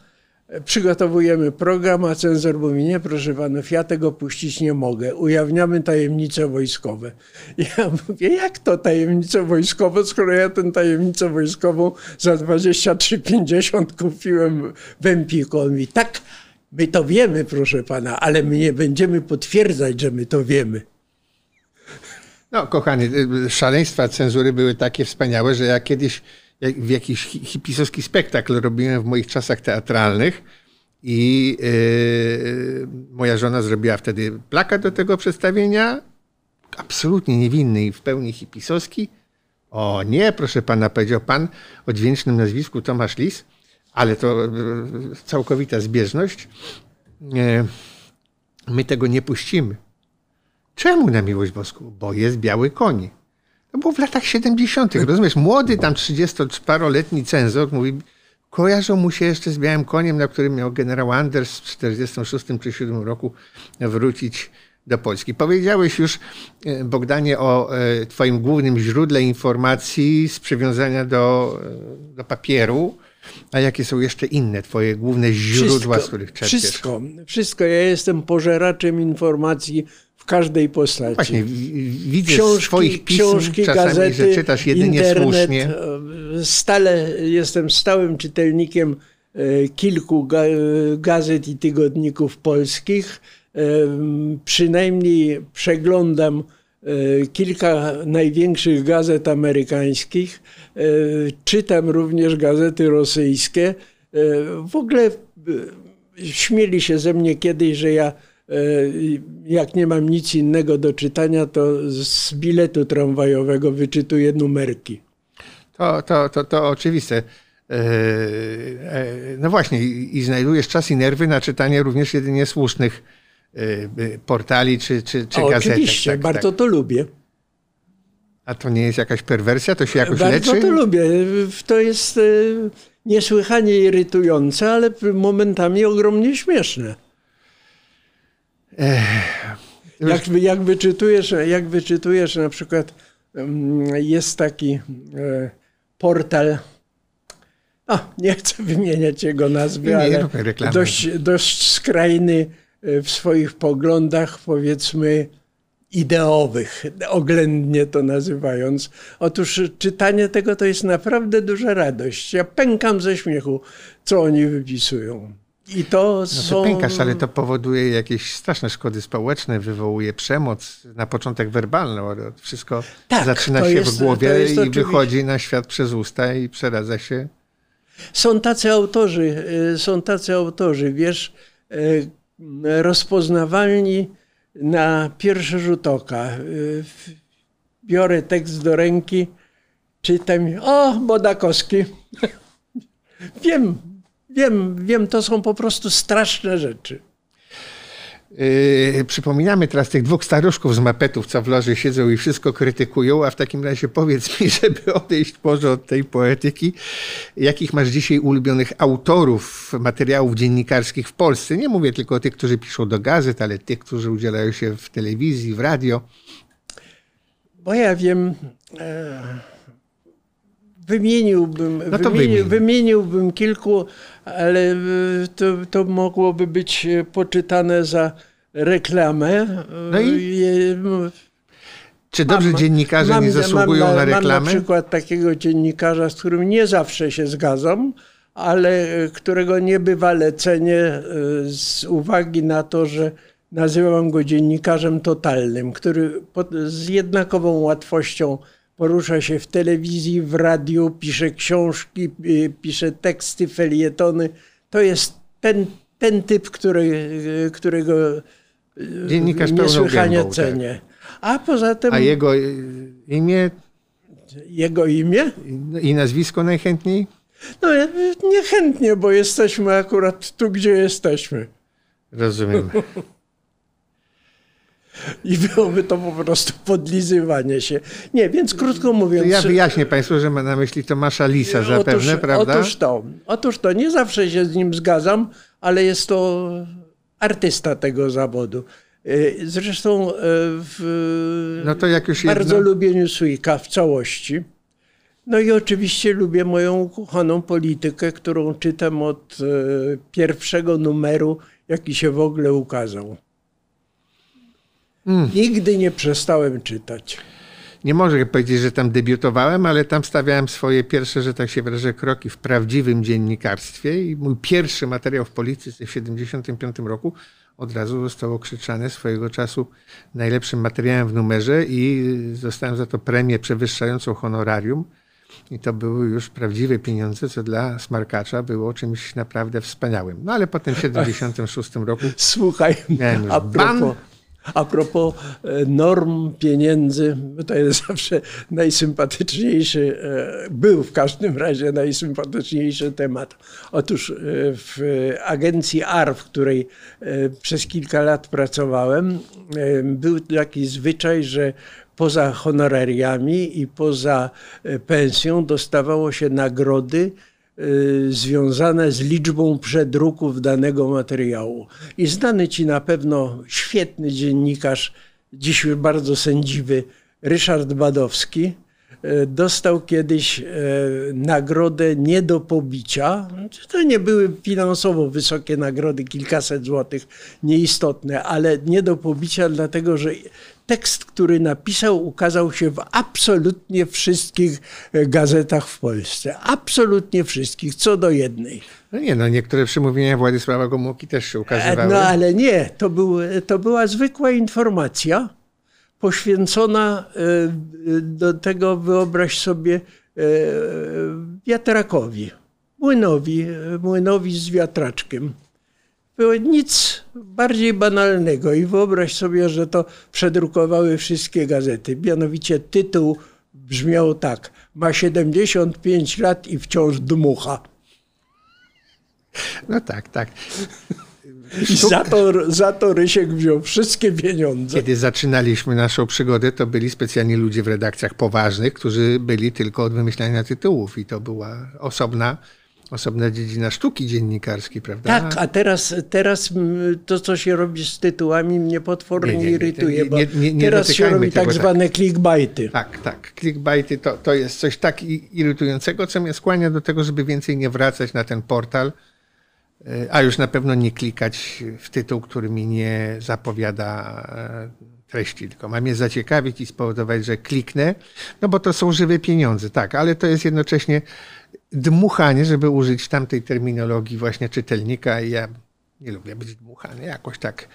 przygotowujemy program, a cenzor mówi, nie proszę panów, ja tego puścić nie mogę, ujawniamy tajemnice wojskowe. Ja mówię, jak to tajemnice wojskowe, skoro ja tę tajemnicę wojskową za 23,50 kupiłem w Empiku. On mówi, tak, my to wiemy, proszę pana, ale my nie będziemy potwierdzać, że my to wiemy.
No, kochany, szaleństwa cenzury były takie wspaniałe, że ja kiedyś w jakiś hipisowski spektakl robiłem w moich czasach teatralnych i yy, moja żona zrobiła wtedy plakat do tego przedstawienia, absolutnie niewinny i w pełni hipisowski. O nie, proszę pana, powiedział pan o dźwięcznym nazwisku Tomasz Lis, ale to e, całkowita zbieżność. E, my tego nie puścimy. Czemu na miłość boską? Bo jest biały koń. Było w latach 70. Rozumiesz, młody tam 30-paroletni cenzor mówi, kojarzą mu się jeszcze z białym koniem, na którym miał generał Anders w 46 czy 7 roku wrócić do Polski. Powiedziałeś już, e, Bogdanie, o e, twoim głównym źródle informacji z przywiązania do, e, do papieru. A jakie są jeszcze inne twoje główne źródła,
wszystko,
z których czerpiesz?
Wszystko, wszystko. Ja jestem pożeraczem informacji w każdej postaci.
Właśnie, widzę książki, z twoich pism książki, czasami, gazety, że czytasz jedynie
internet.
słusznie.
Stale jestem stałym czytelnikiem kilku gazet i tygodników polskich przynajmniej przeglądam e, kilka największych gazet amerykańskich, e, czytam również gazety rosyjskie. E, w ogóle śmieli się ze mnie kiedyś, że ja jak nie mam nic innego do czytania, to z biletu tramwajowego wyczytuję numerki.
To, to, to, to oczywiste. No właśnie, i znajdujesz czas i nerwy na czytanie również jedynie słusznych portali czy, czy, czy gazetek.
Oczywiście, tak, bardzo tak. to lubię.
A to nie jest jakaś perwersja? To się jakoś
bardzo
leczy?
Bardzo to lubię. To jest niesłychanie irytujące, ale momentami ogromnie śmieszne. Jak, jak, wyczytujesz, jak wyczytujesz na przykład mm, jest taki e, portal o, nie chcę wymieniać jego nazwy, nie, ale dość, dość skrajny E, w swoich poglądach, powiedzmy, ideowych, oględnie to nazywając. Otóż czytanie tego to jest naprawdę duża radość. Ja pękam ze śmiechu, co oni wypisują. I to no są...
pękasz, ale to powoduje jakieś straszne szkody społeczne, wywołuje przemoc, na początek werbalną, wszystko tak, zaczyna się jest, w głowie i oczywiście... wychodzi na świat przez usta i przeradza się.
Są tacy autorzy, e, są tacy autorzy, wiesz, e, rozpoznawalni na pierwszy rzut oka. Biorę tekst do ręki, czytam, o, Bodakowski. wiem, wiem, wiem, to są po prostu straszne rzeczy.
Yy, przypominamy teraz tych dwóch staruszków z mapetów, co w loży siedzą i wszystko krytykują, a w takim razie powiedz mi, żeby odejść może od tej poetyki, jakich masz dzisiaj ulubionych autorów materiałów dziennikarskich w Polsce? Nie mówię tylko o tych, którzy piszą do gazet, ale tych, którzy udzielają się w telewizji, w radio.
Bo ja wiem... E Wymieniłbym, no wymieni, wymieniłbym kilku, ale e, to, to mogłoby być poczytane za reklamę. No i?
Czy dobrze mam, dziennikarze mam, nie zasługują mam, na reklamę? Mam
na przykład takiego dziennikarza, z którym nie zawsze się zgadzam, ale którego niebywale cenię e, z uwagi na to, że nazywam go dziennikarzem totalnym, który z jednakową łatwością porusza się w telewizji, w radiu, pisze książki, pisze teksty, felietony. To jest ten, ten typ, który, którego y, Dziennikarz niesłychanie gębą, tak. cenię. Tak. A poza tym...
A jego y, imię?
Jego imię?
I nazwisko najchętniej?
No niechętnie, bo jesteśmy akurat tu, gdzie jesteśmy.
Rozumiem.
I byłoby to po prostu podlizywanie się. Nie, więc krótko mówiąc...
Ja wyjaśnię Państwu, że ma na myśli Tomasza Lisa zapewne, otóż, prawda?
Otóż to, otóż to, nie zawsze się z nim zgadzam, ale jest to artysta tego zawodu. Y, zresztą y, w, no to jak już bardzo jedno... lubię Newsweeka w całości. No i oczywiście lubię moją ukochaną politykę, którą czytam od y, pierwszego numeru, jaki się w ogóle ukazał. Mm. Nigdy nie przestałem czytać.
Nie mogę powiedzieć, że tam debiutowałem, ale tam stawiałem swoje pierwsze, że tak się wyrażę, kroki w prawdziwym dziennikarstwie i mój pierwszy materiał w polityce w 1975 roku od razu został okrzyczany swojego czasu najlepszym materiałem w numerze i zostałem za to premię przewyższającą honorarium. I to były już prawdziwe pieniądze, co dla smarkacza było czymś naprawdę wspaniałym. No ale potem w 1976 roku
Słuchaj,
miałem już a propos, ban
A propos e, norm pieniędzy, to jest zawsze najsympatyczniejszy, e, był w każdym razie najsympatyczniejszy temat. Otóż e, w agencji AR, w której przez kilka lat pracowałem, był taki zwyczaj, że poza honorariami i poza pensją dostawało się nagrody związane z liczbą przedruków danego materiału. I znany ci na pewno świetny dziennikarz, dziś bardzo sędziwy, Ryszard Badowski, y, dostał kiedyś y, nagrodę nie do pobicia. To nie były finansowo wysokie nagrody, kilkaset złotych, nieistotne, ale nie do pobicia, dlatego że tekst, który napisał, ukazał się w absolutnie wszystkich e, gazetach w Polsce. Absolutnie wszystkich, co do jednej.
No nie, no niektóre przemówienia Władysława Gomułki też się ukazywały.
No ale nie, to, był, to była zwykła informacja poświęcona e, do tego, wyobraź sobie, e, wiatrakowi, młynowi, młynowi z wiatraczkiem. Było nic bardziej banalnego i wyobraź sobie, że to przedrukowały wszystkie gazety. Mianowicie tytuł brzmiał tak. Ma 75 lat i wciąż dmucha.
No tak, tak.
I za to, za to Rysiek wziął wszystkie pieniądze.
Kiedy zaczynaliśmy naszą przygodę, to byli specjalni ludzie w redakcjach poważnych, którzy byli tylko od wymyślania tytułów i to była osobna osobna dziedzina sztuki dziennikarskiej, prawda?
Tak, a teraz, teraz to, co się robi z tytułami, mnie potwornie nie, nie, irytuje, bo teraz się robi tak zwane tak. clickbaity.
Tak, tak. Clickbaity to, to jest coś tak irytującego, co mnie skłania do tego, żeby więcej nie wracać na ten portal, a już na pewno nie klikać w tytuł, który mi nie zapowiada e, treści, tylko ma mnie zaciekawić i spowodować, że kliknę, no bo to są żywe pieniądze, tak, ale to jest jednocześnie dmuchanie, żeby użyć tamtej terminologii właśnie czytelnika. Ja nie lubię być dmuchany, jakoś tak.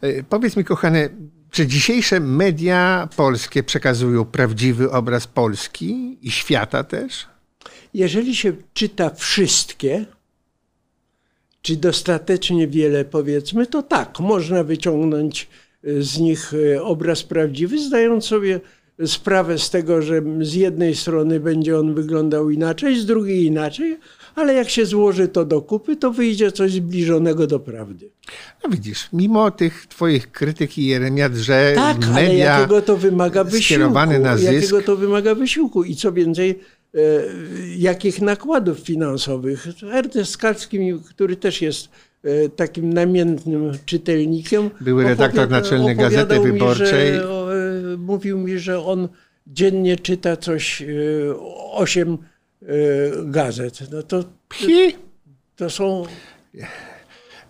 E, powiedz mi, kochany, czy dzisiejsze media polskie przekazują prawdziwy obraz Polski i świata też?
Jeżeli się czyta wszystkie, czy dostatecznie wiele powiedzmy, to tak, można wyciągnąć e, z nich e, obraz prawdziwy, zdając sobie sprawę z tego, że z jednej strony będzie on wyglądał inaczej, z drugiej inaczej, ale jak się złoży to do kupy, to wyjdzie coś zbliżonego do prawdy.
No widzisz, mimo tych twoich krytyk i jeremiat, że
tak,
media
ale jakiego to wymaga wysiłku, na zysk... jakiego to wymaga wysiłku i co więcej, jakich nakładów finansowych. Ernest Skalski, który też jest e, takim namiętnym czytelnikiem.
Były redaktor naczelny Gazety Wyborczej. Mi,
że, mówił mi, że on dziennie czyta coś, e, osiem e, gazet. No to, to są...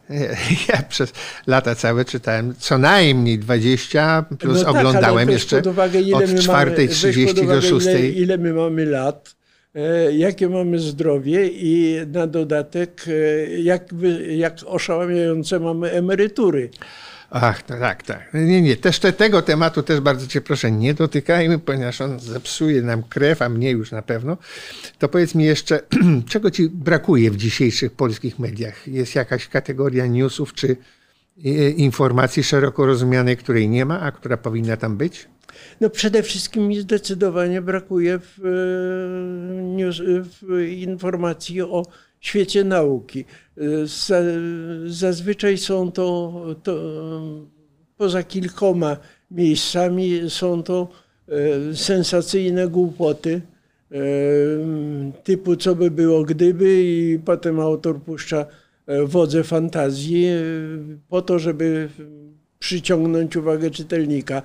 Ja przez lata całe czytałem co najmniej 20, plus no tak, oglądałem jeszcze uwagę, od 4.30 do 6.
Ile, ile my mamy lat, e, jakie mamy zdrowie i na dodatek jak, jak oszałamiające mamy emerytury.
Ach, no tak, tak. Nie, nie, też te, tego tematu też bardzo cię proszę, nie dotykajmy, ponieważ on zepsuje nam krew, a mnie już na pewno. To powiedz mi jeszcze, czego ci brakuje w dzisiejszych polskich mediach? Jest jakaś kategoria newsów czy informacji szeroko rozumianej, której nie ma, a która powinna tam być?
No przede wszystkim mi zdecydowanie brakuje w, e, w informacji o świecie nauki. Zazwyczaj są to, to poza kilkoma miejscami są to e, sensacyjne głupoty e, typu co by było gdyby i potem autor puszcza wodze fantazji po to, żeby przyciągnąć uwagę czytelnika.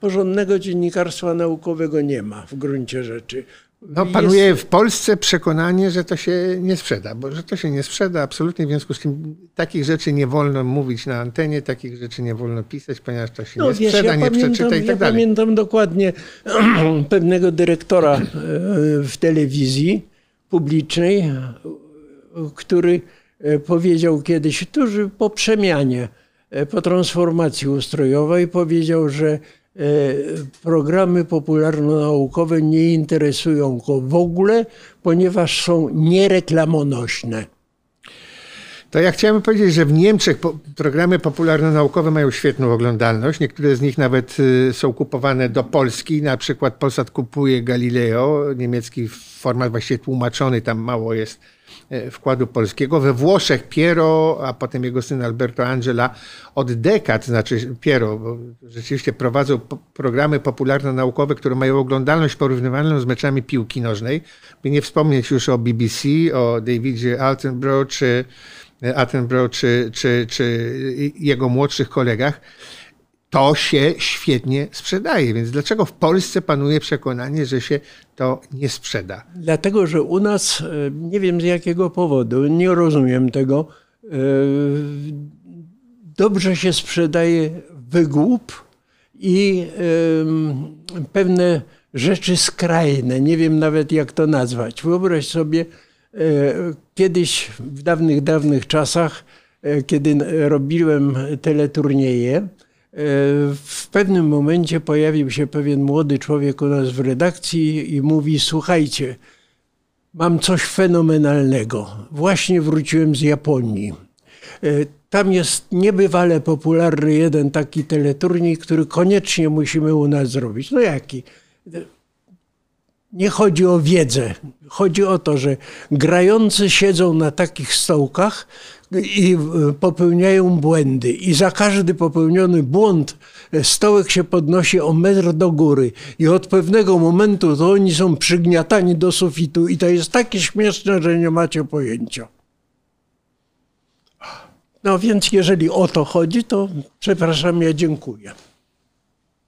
Porządnego dziennikarstwa naukowego nie ma w gruncie rzeczy.
No, panuje jest... w Polsce przekonanie, że to się nie sprzeda, bo że to się nie sprzeda absolutnie, w związku z tym takich rzeczy nie wolno mówić na antenie, takich rzeczy nie wolno pisać, ponieważ to się no, nie wiesz, sprzeda, ja nie pamiętam, przeczyta i tak
ja
dalej.
pamiętam dokładnie pewnego dyrektora e, w telewizji publicznej, który e, powiedział kiedyś, tuż po przemianie, e, po transformacji ustrojowej, powiedział, że programy popularno-naukowe nie interesują go w ogóle, ponieważ są niereklamonośne.
To ja chciałem powiedzieć, że w Niemczech programy popularno-naukowe mają świetną oglądalność. Niektóre z nich nawet y, są kupowane do Polski. Na przykład Polsat kupuje Galileo, niemiecki format właściwie tłumaczony, tam mało jest E, wkładu polskiego. We Włoszech Piero, a potem jego syn Alberto Angela od dekad, znaczy Piero, bo rzeczywiście prowadzą programy popularno-naukowe, które mają oglądalność porównywalną z meczami piłki nożnej. By nie wspomnieć już o BBC, o Davidzie Attenborough, czy, Attenborough, czy, czy, czy jego młodszych kolegach to się świetnie sprzedaje. Więc dlaczego w Polsce panuje przekonanie, że się to nie sprzeda?
Dlatego, że u nas, e, nie wiem z jakiego powodu, nie rozumiem tego, e, dobrze się sprzedaje wygłup i pewne rzeczy skrajne. Nie wiem nawet jak to nazwać. Wyobraź sobie, e, kiedyś w dawnych, dawnych czasach, kiedy robiłem teleturnieje, w pewnym momencie pojawił się pewien młody człowiek u nas w redakcji i mówi: Słuchajcie, mam coś fenomenalnego. Właśnie wróciłem z Japonii. E, tam jest niebywale popularny jeden taki teleturniej, który koniecznie musimy u nas zrobić. No jaki? Nie chodzi o wiedzę. Chodzi o to, że grający siedzą na takich stołkach, i e, popełniają błędy. I za każdy popełniony błąd e, stołek się podnosi o metr do góry. I od pewnego momentu to oni są przygniatani do sufitu. I to jest takie śmieszne, że nie macie pojęcia. No więc jeżeli o to chodzi, to przepraszam, ja dziękuję.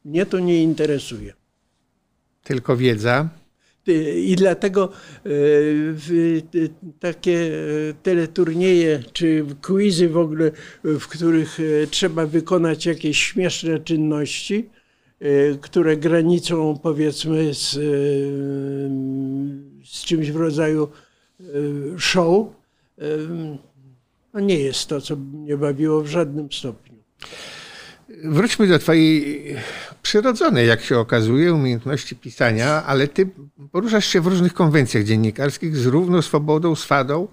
Mnie to nie interesuje.
Tylko wiedza.
I dlatego e, takie e, teleturnieje czy quizy w ogóle, w których e, trzeba wykonać jakieś śmieszne czynności, które granicą powiedzmy z, z czymś w rodzaju show, no nie jest to, co mnie bawiło w żadnym stopniu.
Wróćmy do Twojej przyrodzonej, jak się okazuje, umiejętności pisania, ale Ty poruszasz się w różnych konwencjach dziennikarskich z równą swobodą, swadą.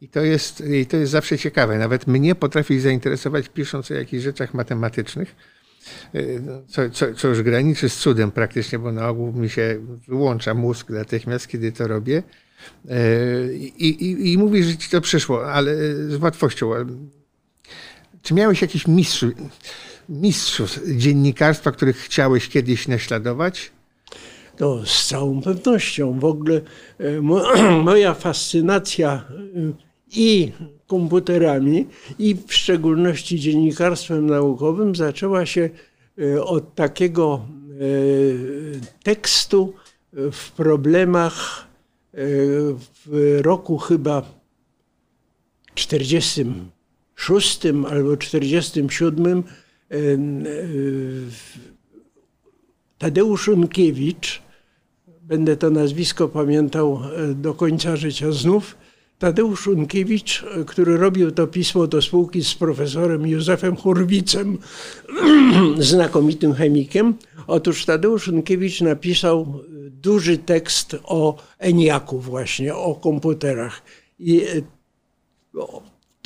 I to, jest, I to jest zawsze ciekawe. Nawet mnie potrafi zainteresować pisząc o jakichś rzeczach matematycznych, co, co, co już graniczy z cudem praktycznie, bo na ogół mi się wyłącza mózg natychmiast, kiedy to robię. I, i, i mówisz, że ci to przyszło, ale z łatwością. Czy miałeś jakiś mistrz? Mistrzów dziennikarstwa, których chciałeś kiedyś naśladować?
To z całą pewnością. W ogóle e, moja fascynacja e, i komputerami, i w szczególności dziennikarstwem naukowym zaczęła się e, od takiego tekstu w problemach w roku chyba 46 albo 47 Tadeusz Unkiewicz, będę to nazwisko pamiętał e, do końca życia znów, Tadeusz Unkiewicz, e, który robił to pismo do spółki z profesorem Józefem Hurwicem, znakomitym chemikiem. Otóż Tadeusz Unkiewicz napisał e, duży tekst o ENIAC-u właśnie, o komputerach. I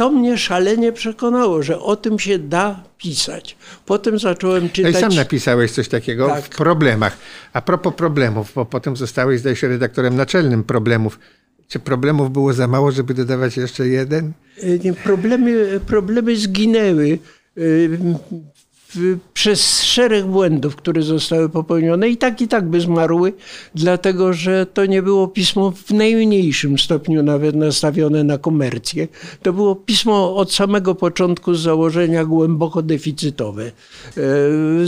to mnie szalenie przekonało, że o tym się da pisać. Potem zacząłem czytać...
No i sam napisałeś coś takiego tak. w problemach. A propos problemów, bo potem zostałeś, zdaje się, redaktorem naczelnym problemów. Czy problemów było za mało, żeby dodawać jeszcze jeden?
E, problemy, problemy zginęły. Przez szereg błędów, które zostały popełnione i tak i tak by zmarły, dlatego że to nie było pismo w najmniejszym stopniu nawet nastawione na komercję. To było pismo od samego początku z założenia głęboko deficytowe. E,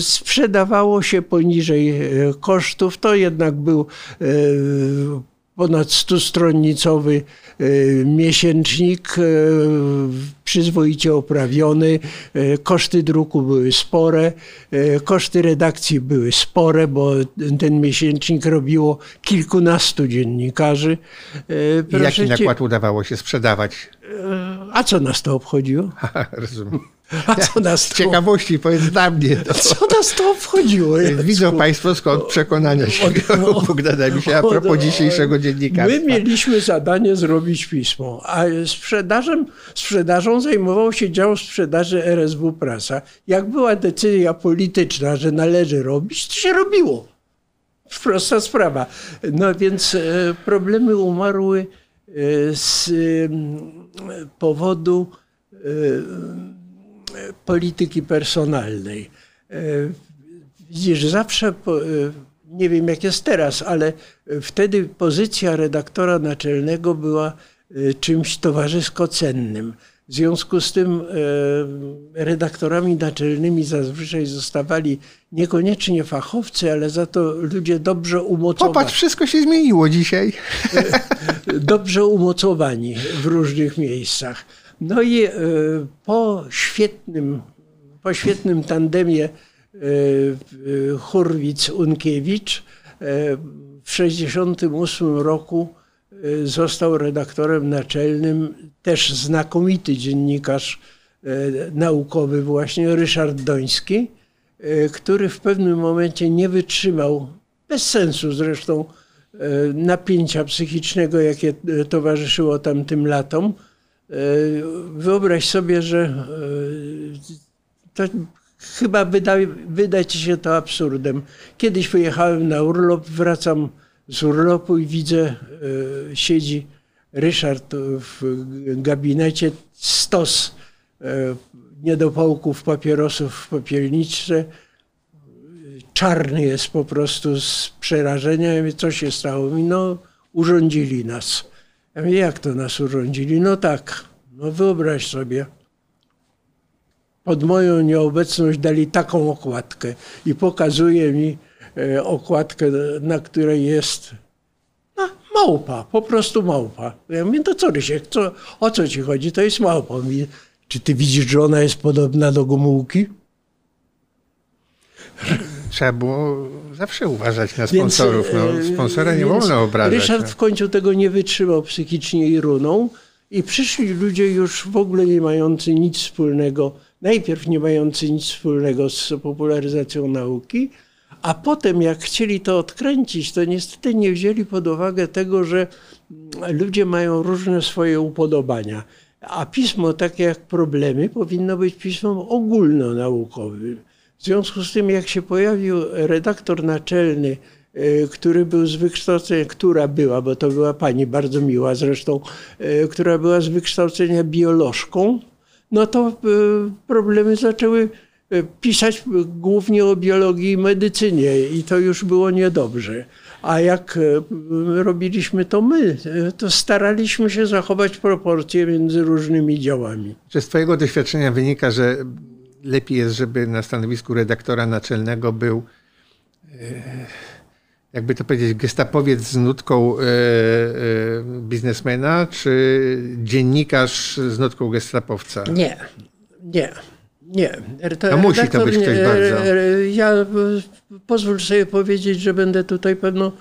sprzedawało się poniżej e, kosztów, to jednak był e, ponad stustronnicowy e, miesięcznik, e, przyzwoicie oprawiony. E, koszty druku były spore, koszty redakcji były spore, bo ten miesięcznik robiło kilkunastu dziennikarzy.
Proszę Jaki nakład udawało się sprzedawać?
A co nas to obchodziło?
Rozumiem.
A co nas to,
ciekawości, powiedz dla mnie. To.
co nas to obchodziło?
Widzą Państwo skąd przekonania się
od-
Bogdana Misia a propos dzisiejszego dziennikarstwa.
My mieliśmy zadanie zrobić pismo, a sprzedażem, sprzedażą zajmował się dział sprzedaży RSW Prasa. Jak była decyzja polityczna, że należy robić, to się robiło. Prosta sprawa. No więc e, problemy umarły e, z mm, powodu e, polityki personalnej. E, Widzisz, zawsze, e, nie wiem jak jest teraz, ale wtedy pozycja redaktora naczelnego była e, czymś towarzysko cennym. W związku z tym e, redaktorami naczelnymi zazwyczaj zostawali niekoniecznie fachowcy, ale za to ludzie dobrze umocowani
Popatrz, wszystko się zmieniło dzisiaj.
dobrze umocowani w różnych miejscach. No i e, po świetnym, po świetnym tandemie e, e, Hurwicz-Unkiewicz e, w 1968 roku e, został redaktorem naczelnym też znakomity dziennikarz e, naukowy właśnie Ryszard Doński, e, który w pewnym momencie nie wytrzymał, bez sensu zresztą, e, napięcia psychicznego, jakie e, towarzyszyło tamtym latom. E, Wyobraź sobie, że e, to chyba wyda, wyda ci się to absurdem. Kiedyś wyjechałem na urlop, wracam z urlopu i widzę, e, siedzi Ryszard w gabinecie, stos niedopałków papierosów w popielniczce, czarny jest po prostu z przerażenia. Co się stało? No, urządzili nas. Ja mówię, jak to nas urządzili? No tak, no wyobraź sobie. Pod moją nieobecność dali taką okładkę i pokazuje mi e, okładkę, na której jest no, małpa, po prostu małpa. Ja mówię, to co Rysiek, co, o co ci chodzi? To jest małpa. Mówi, czy ty widzisz, że ona jest podobna do Gomułki?
Trzeba było zawsze uważać na sponsorów. No,
e,
sponsora nie wolno obrażać.
Ryszard
no.
w końcu tego nie wytrzymał psychicznie i runą i przyszli ludzie już w ogóle nie mający nic wspólnego, najpierw nie mający nic wspólnego z popularyzacją nauki, a potem jak chcieli to odkręcić, to niestety nie wzięli pod uwagę tego, że ludzie mają różne swoje upodobania. A pismo, takie jak problemy, powinno być pismem ogólnonaukowym. W związku z tym, jak się pojawił redaktor naczelny, e, który był z wykształcenia, która była, bo to była pani bardzo miła zresztą, e, która była z wykształcenia biolożką, no to e, problemy zaczęły pisać głównie o biologii i medycynie i to już było niedobrze. A jak robiliśmy to my, to staraliśmy się zachować proporcje między różnymi działami.
Czy z Twojego doświadczenia wynika, że lepiej jest, żeby na stanowisku redaktora naczelnego był, e, jakby to powiedzieć, gestapowiec z nutką e, e, biznesmena, czy dziennikarz z nutką gestapowca?
Nie, nie, nie. To
No musi to być ktoś bardzo.
Ja pozwól sobie powiedzieć, że będę tutaj pewno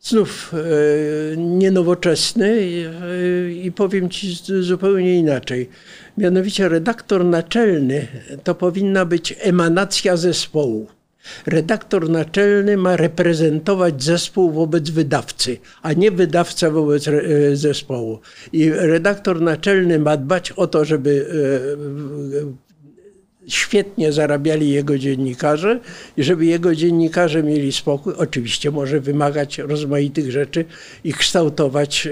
znów e, nienowoczesny i, e, i powiem ci zupełnie inaczej. Mianowicie redaktor naczelny to powinna być emanacja zespołu. Redaktor naczelny ma reprezentować zespół wobec wydawcy, a nie wydawca wobec e, zespołu. I redaktor naczelny ma dbać o to, żeby świetnie zarabiali jego dziennikarze i żeby jego dziennikarze mieli spokój. Oczywiście może wymagać rozmaitych rzeczy i kształtować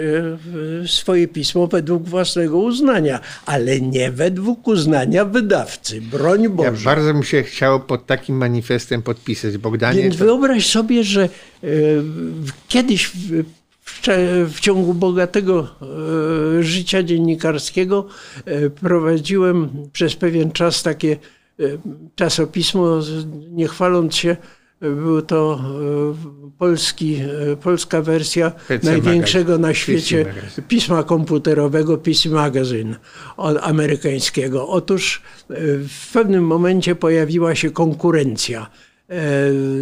e, swoje pismo według własnego uznania, ale nie według uznania wydawcy. Broń
Ja
Boże.
bardzo bym się chciał pod takim manifestem podpisać. Bogdanie,
Więc
to,
wyobraź sobie, że e, kiedyś w, w, ciągu bogatego e, życia dziennikarskiego e, prowadziłem przez pewien czas takie e, czasopismo, nie chwaląc się, e, był to e, polski, e, polska wersja
PC
największego na
PC
świecie pisma komputerowego PC Magazine amerykańskiego. Otóż e, w pewnym momencie pojawiła się konkurencja.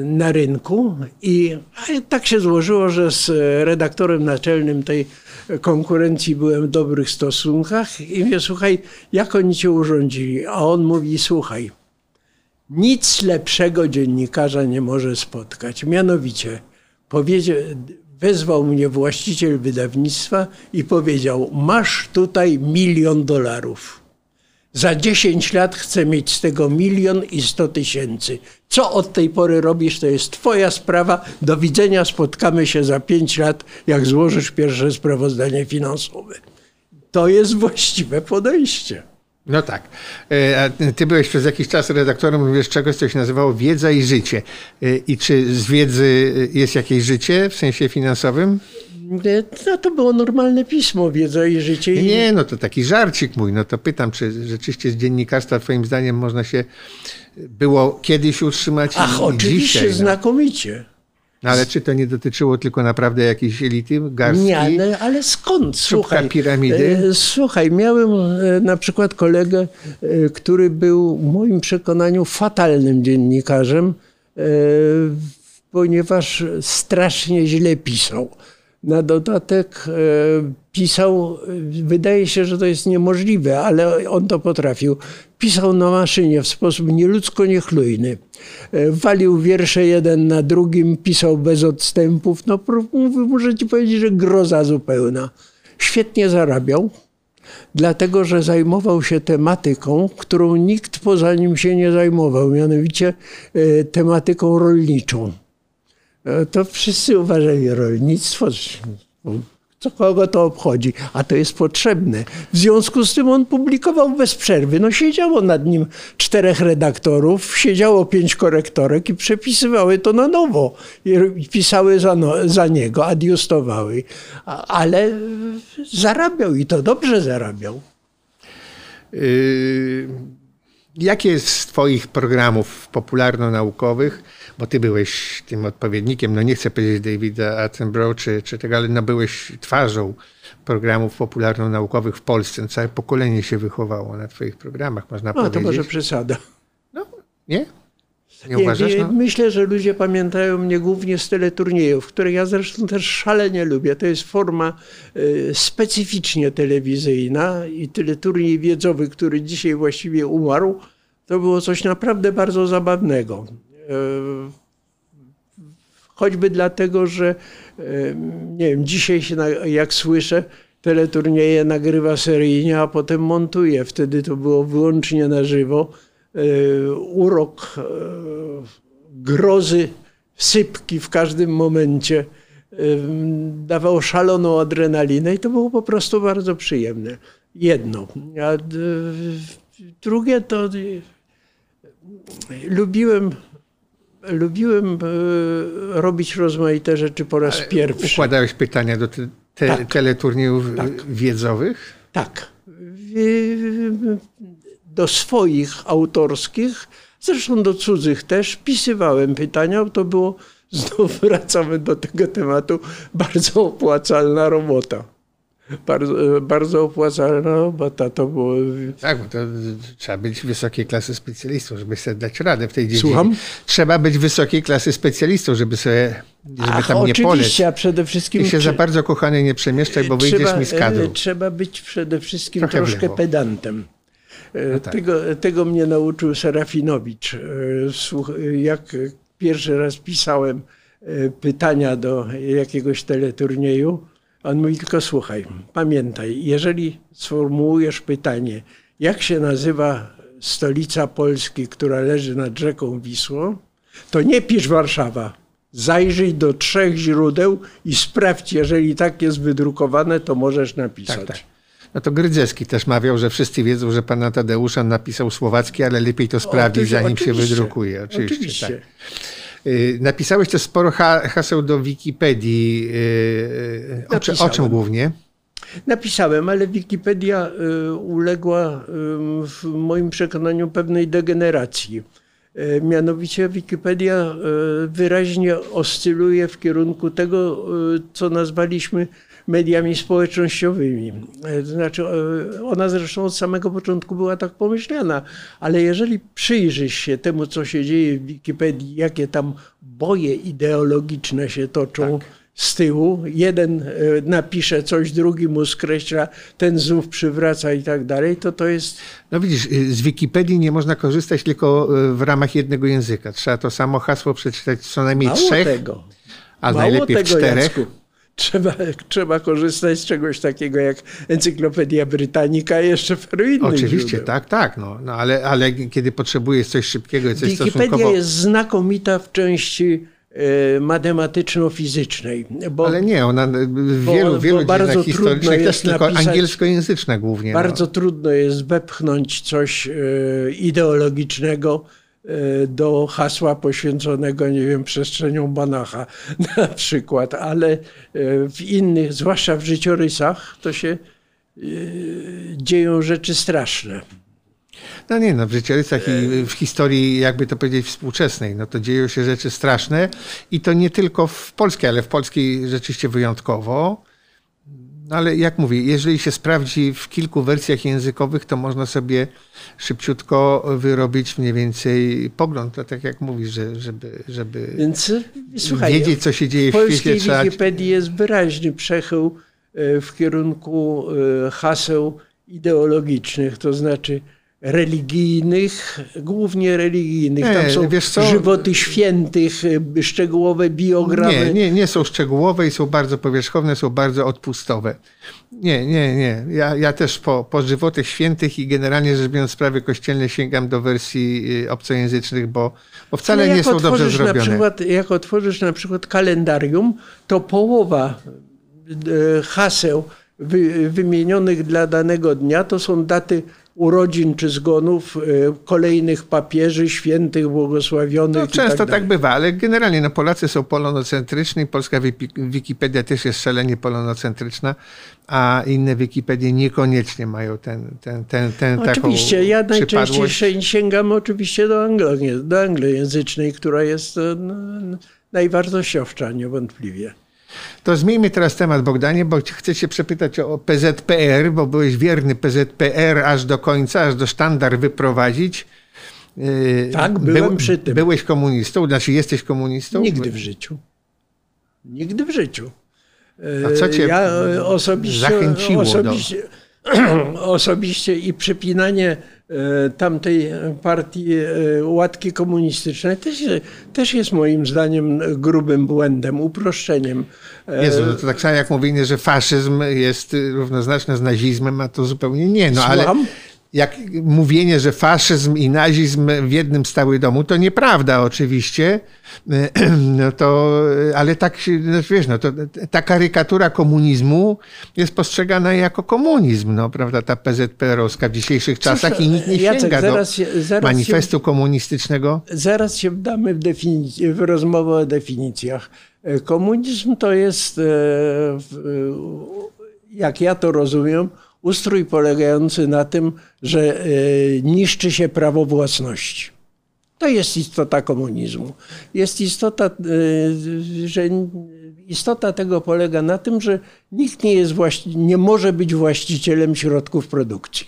Na rynku i tak się złożyło, że z redaktorem naczelnym tej konkurencji byłem w dobrych stosunkach i mówię, słuchaj, jak oni cię urządzili? A on mówi, słuchaj, nic lepszego dziennikarza nie może spotkać. Mianowicie powiedział, wezwał mnie właściciel wydawnictwa i powiedział: Masz tutaj milion dolarów. Za 10 lat chcę mieć z tego milion i 100 tysięcy. Co od tej pory robisz, to jest Twoja sprawa. Do widzenia, spotkamy się za 5 lat, jak złożysz pierwsze sprawozdanie finansowe. To jest właściwe podejście.
No tak. E, ty byłeś przez jakiś czas redaktorem wiesz, czegoś, co się nazywało Wiedza i Życie. E, I czy z wiedzy jest jakieś życie w sensie finansowym?
No to było normalne pismo, Wiedza i Życie.
Nie, no to taki żarcik mój. No to pytam, czy rzeczywiście z dziennikarstwa twoim zdaniem można się było kiedyś utrzymać
Ach,
i
oczywiście,
dzisiaj, no.
znakomicie.
No ale czy to nie dotyczyło tylko naprawdę jakiejś elity, garstki?
Nie, ale, ale skąd? Słuchaj,
piramidy?
E, słuchaj, miałem e, na przykład kolegę, e, który był w moim przekonaniu fatalnym dziennikarzem, ponieważ strasznie źle pisał. Na dodatek pisał, wydaje się, że to jest niemożliwe, ale on to potrafił. Pisał na maszynie w sposób nieludzko niechlujny. E, walił wiersze jeden na drugim, pisał bez odstępów. No, muszę ci powiedzieć, że groza zupełna. Świetnie zarabiał, dlatego że zajmował się tematyką, którą nikt poza nim się nie zajmował, mianowicie e, tematyką rolniczą. E, to wszyscy uważali rolnictwo, co kogo to obchodzi, a to jest potrzebne. W związku z tym on publikował bez przerwy. No siedziało nad nim czterech redaktorów, siedziało pięć korektorek i przepisywały to na nowo. I pisały za, no, za niego, adiustowały. Ale zarabiał i to dobrze zarabiał.
Yy, jakie z twoich programów popularno-naukowych bo ty byłeś tym odpowiednikiem, no nie chcę powiedzieć Davida Attenborough czy, czy tego, ale no byłeś twarzą programów popularno-naukowych w Polsce. No całe pokolenie się wychowało na twoich programach, można no, powiedzieć.
to może przesada.
No, nie? Nie uważasz? No?
Myślę, że ludzie pamiętają mnie głównie z teleturniejów, które ja zresztą też szalenie lubię. To jest forma y, specyficznie telewizyjna i teleturniej wiedzowy, który dzisiaj właściwie umarł, to było coś naprawdę bardzo zabawnego. E, choćby dlatego, że e, nie wiem, dzisiaj się, jak słyszę, teleturnieje nagrywa seryjnie, a potem montuje. Wtedy to było wyłącznie na żywo. E, urok grozy, sypki w każdym momencie dawał szaloną adrenalinę i to było po prostu bardzo przyjemne. Jedno. A drugie to lubiłem lubiłem e, robić rozmaite rzeczy po raz pierwszy.
Układałeś pytania do te, te, tak, teleturniejów tak. wiedzowych?
Tak. Do swoich autorskich, zresztą do cudzych też, pisywałem pytania. To było, znowu wracamy do tego tematu, bardzo opłacalna robota bardzo, bardzo opłacalna robota to było.
Tak, bo to trzeba być wysokiej klasy specjalistą, żeby sobie dać radę w tej dziedzinie.
Słucham?
Trzeba być wysokiej klasy specjalistą, żeby sobie żeby
Ach,
tam nie poleć.
a przede wszystkim...
I się za bardzo, kochany, nie przemieszczaj, bo trzeba, wyjdziesz mi z kadru.
Trzeba być przede wszystkim Trochę troszkę pedantem. No tak. tego, tego mnie nauczył Serafinowicz. E, jak pierwszy raz pisałem e, pytania do jakiegoś teleturnieju, on mówi tylko słuchaj, pamiętaj, jeżeli sformułujesz pytanie, jak się nazywa stolica Polski, która leży nad rzeką Wisłą, to nie pisz Warszawa. Zajrzyj do trzech źródeł i sprawdź, jeżeli tak jest wydrukowane, to możesz napisać. Tak, tak.
No to Grydzewski też mawiał, że wszyscy wiedzą, że pana Tadeusza napisał słowacki, ale lepiej to sprawdzić, zanim się wydrukuje. Oczywiście. oczywiście. Tak. Y, napisałeś też sporo haseł do Wikipedii. Y, o, czy, o czym głównie?
Napisałem, ale Wikipedia y, uległa w moim przekonaniu pewnej degeneracji. Mianowicie Wikipedia wyraźnie oscyluje w kierunku tego, co nazwaliśmy mediami społecznościowymi. To znaczy, ona zresztą od samego początku była tak pomyślana, ale jeżeli przyjrzysz się temu, co się dzieje w Wikipedii, jakie tam boje ideologiczne się toczą, tak z tyłu. Jeden e, napisze coś, drugi mu skreśla, ten znów przywraca i tak dalej, to to jest...
No widzisz, y, z Wikipedii nie można korzystać tylko w ramach jednego języka. Trzeba to samo hasło przeczytać co najmniej
Mało
trzech,
tego.
a Mało najlepiej tego, czterech. Jacku.
Trzeba, trzeba korzystać z czegoś takiego jak Encyklopedia Britannica i jeszcze paru innych
Oczywiście,
źródeł.
tak, tak. No, no ale, ale kiedy potrzebujesz coś szybkiego i coś
Wikipedia
stosunkowo...
jest znakomita w części E, matematyczno-fizycznej.
Bo, Ale nie, ona w wielu, bo, wielu bo bardzo trudno jest też tylko napisać, angielskojęzyczna głównie.
No. Bardzo no. trudno jest wepchnąć coś e, ideologicznego do hasła poświęconego, nie wiem, przestrzenią Banacha na przykład, ale w innych, zwłaszcza w życiorysach, to się dzieją rzeczy straszne.
No nie, no w życiorysach i w historii, jakby to powiedzieć, współczesnej, no to dzieją się rzeczy straszne i to nie tylko w polskiej, ale w polskiej rzeczywiście wyjątkowo. No ale jak mówię, jeżeli się sprawdzi w kilku wersjach językowych, to można sobie szybciutko wyrobić mniej więcej pogląd, to tak jak mówisz, że, żeby, żeby
Więc, słuchaj,
wiedzieć, co się dzieje
w, w świecie. W polskiej Wikipedii jest wyraźny przechył e, w kierunku e, haseł ideologicznych, to znaczy religijnych, głównie religijnych. Nie, Tam są wiesz co? żywoty świętych, szczegółowe biogramy.
Nie, nie, nie są szczegółowe i są bardzo powierzchowne, są bardzo odpustowe. Nie, nie, nie. Ja, ja też po, po żywotach świętych i generalnie rzecz biorąc sprawy kościelne sięgam do wersji y, obcojęzycznych, bo, bo wcale nie są dobrze zrobione.
Na przykład, jak otworzysz na przykład kalendarium, to połowa y, haseł wymienionych dla danego dnia to są daty urodzin czy zgonów e, kolejnych papieży, świętych, błogosławionych. No,
często
tak,
tak, bywa, ale generalnie no, Polacy są polonocentryczni, polska Wikipedia też jest szalenie polonocentryczna, a inne Wikipedie niekoniecznie mają ten, ten, ten, ten
Oczywiście, ja najczęściej sięgam oczywiście do, anglo, do anglojęzycznej, która jest no, najwartościowsza niewątpliwie.
To zmieńmy teraz temat, Bogdanie, bo chcę cię przepytać o PZPR, bo byłeś wierny PZPR aż do końca, aż do sztandar wyprowadzić.
Yy, tak, byłem Był, przy tym.
Byłeś komunistą, znaczy jesteś komunistą?
Nigdy w życiu. Nigdy w życiu.
A co cię ja osobiście, zachęciło
osobiście, do... osobiście i przypinanie E, tamtej partii e, łatki komunistycznej też, też jest moim zdaniem grubym błędem, uproszczeniem.
E, Jezu, no to tak samo jak mówienie, że faszyzm jest równoznaczny z nazizmem, a to zupełnie nie. No, ale, jak mówienie, że faszyzm i nazizm w jednym stały domu, to nieprawda oczywiście, no to, ale tak, no wiesz, no to, ta karykatura komunizmu jest postrzegana jako komunizm, no prawda, ta PZPR-owska w dzisiejszych czasach i nikt nie Jacek, sięga zaraz się, zaraz manifestu się, komunistycznego.
Zaraz się wdamy w, definic- w rozmowę o definicjach. Komunizm to jest, e, jak ja to rozumiem, ustrój polegający na tym, że e, niszczy się prawo własności. To jest istota komunizmu. Jest istota, e, że istota tego polega na tym, że nikt nie, jest nie może być właścicielem środków produkcji.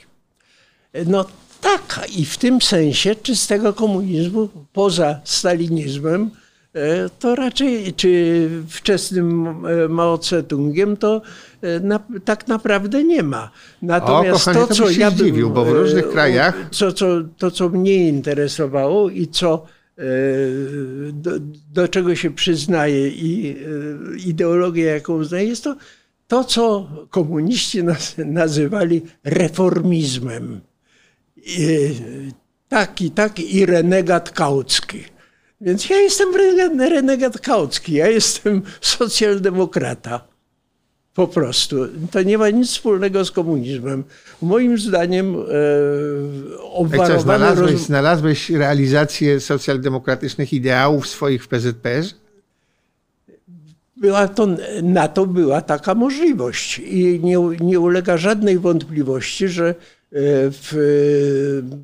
No tak, i w tym sensie czystego komunizmu poza stalinizmem E, to raczej, czy wczesnym Mao Tse-tungiem, to na, tak naprawdę nie ma.
Natomiast o, kochanie, to, co ja bym, zdziwił, bo w różnych krajach...
Co, co, to, co mnie interesowało i co do, do czego się przyznaję i ideologię, jaką uznaję, jest to to, co komuniści nazywali reformizmem. Taki, taki i renegat kaucki. Więc ja jestem renegat kaucki, ja jestem socjaldemokrata. Po prostu. To nie ma nic wspólnego z komunizmem. Moim zdaniem e, obwarowane...
Znalazłeś, roz... znalazłeś realizację socjaldemokratycznych ideałów swoich w PZPR?
Była to, na to była taka możliwość i nie, nie ulega żadnej wątpliwości, że e, w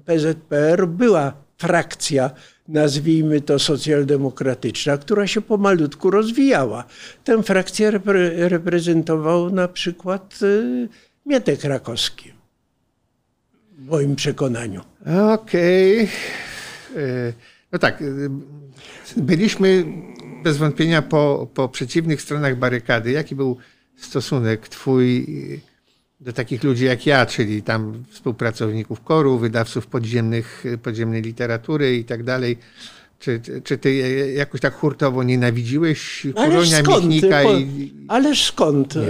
PZPR była frakcja nazwijmy to socjaldemokratyczna, która się pomalutku rozwijała. Tę frakcję repre reprezentował na przykład y, Mietek Krakowski, w moim przekonaniu.
Okej. Okay. No tak, byliśmy bez wątpienia po, po przeciwnych stronach barykady. Jaki był stosunek twój do takich ludzi jak ja, czyli tam współpracowników koru, wydawców podziemnych, podziemnej literatury i tak dalej. Czy, czy ty jakoś tak hurtowo nienawidziłeś Kuronia, Michnika? I...
Ależ skąd? Nie.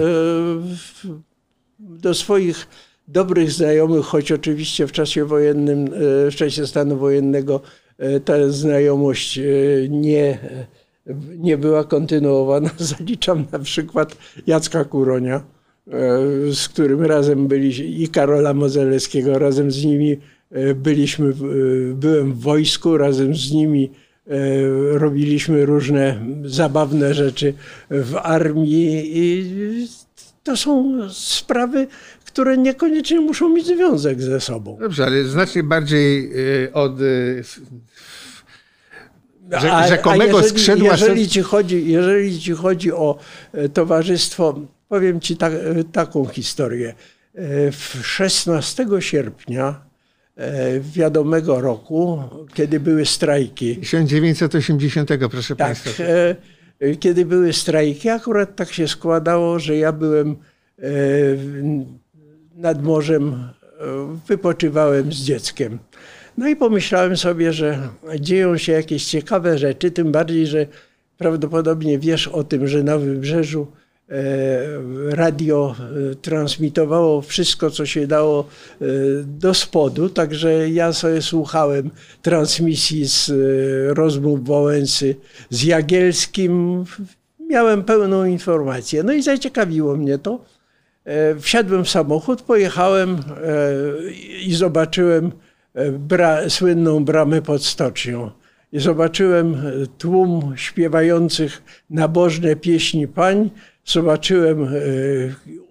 Do swoich dobrych znajomych, choć oczywiście w czasie wojennym, w czasie stanu wojennego ta znajomość nie, nie była kontynuowana. Zaliczam na przykład Jacka Kuronia E, z którym razem byliśmy, i Karola Mozelewskiego, razem z nimi e, byliśmy, e, byłem w wojsku, razem z nimi robiliśmy różne zabawne rzeczy w armii i to są sprawy, które niekoniecznie muszą mieć związek ze sobą.
Dobrze, ale znacznie bardziej od rzekomego
a jeżeli,
skrzydła...
Jeżeli ci, chodzi, jeżeli ci chodzi o towarzystwo Powiem Ci ta, taką historię. E, w 16 sierpnia e, wiadomego roku, kiedy były strajki.
1980, proszę tak, Państwa.
E, kiedy były strajki, akurat tak się składało, że ja byłem nad morzem, wypoczywałem z dzieckiem. No i pomyślałem sobie, że dzieją się jakieś ciekawe rzeczy, tym bardziej, że prawdopodobnie wiesz o tym, że na wybrzeżu radio e, transmitowało wszystko, co się dało e, do spodu, także ja sobie słuchałem transmisji z rozmów Wałęsy z Jagielskim. Miałem pełną informację. No i zaciekawiło mnie to. Wsiadłem w samochód, pojechałem i zobaczyłem bra słynną bramę pod stocznią. I zobaczyłem tłum śpiewających nabożne pieśni pań, zobaczyłem e,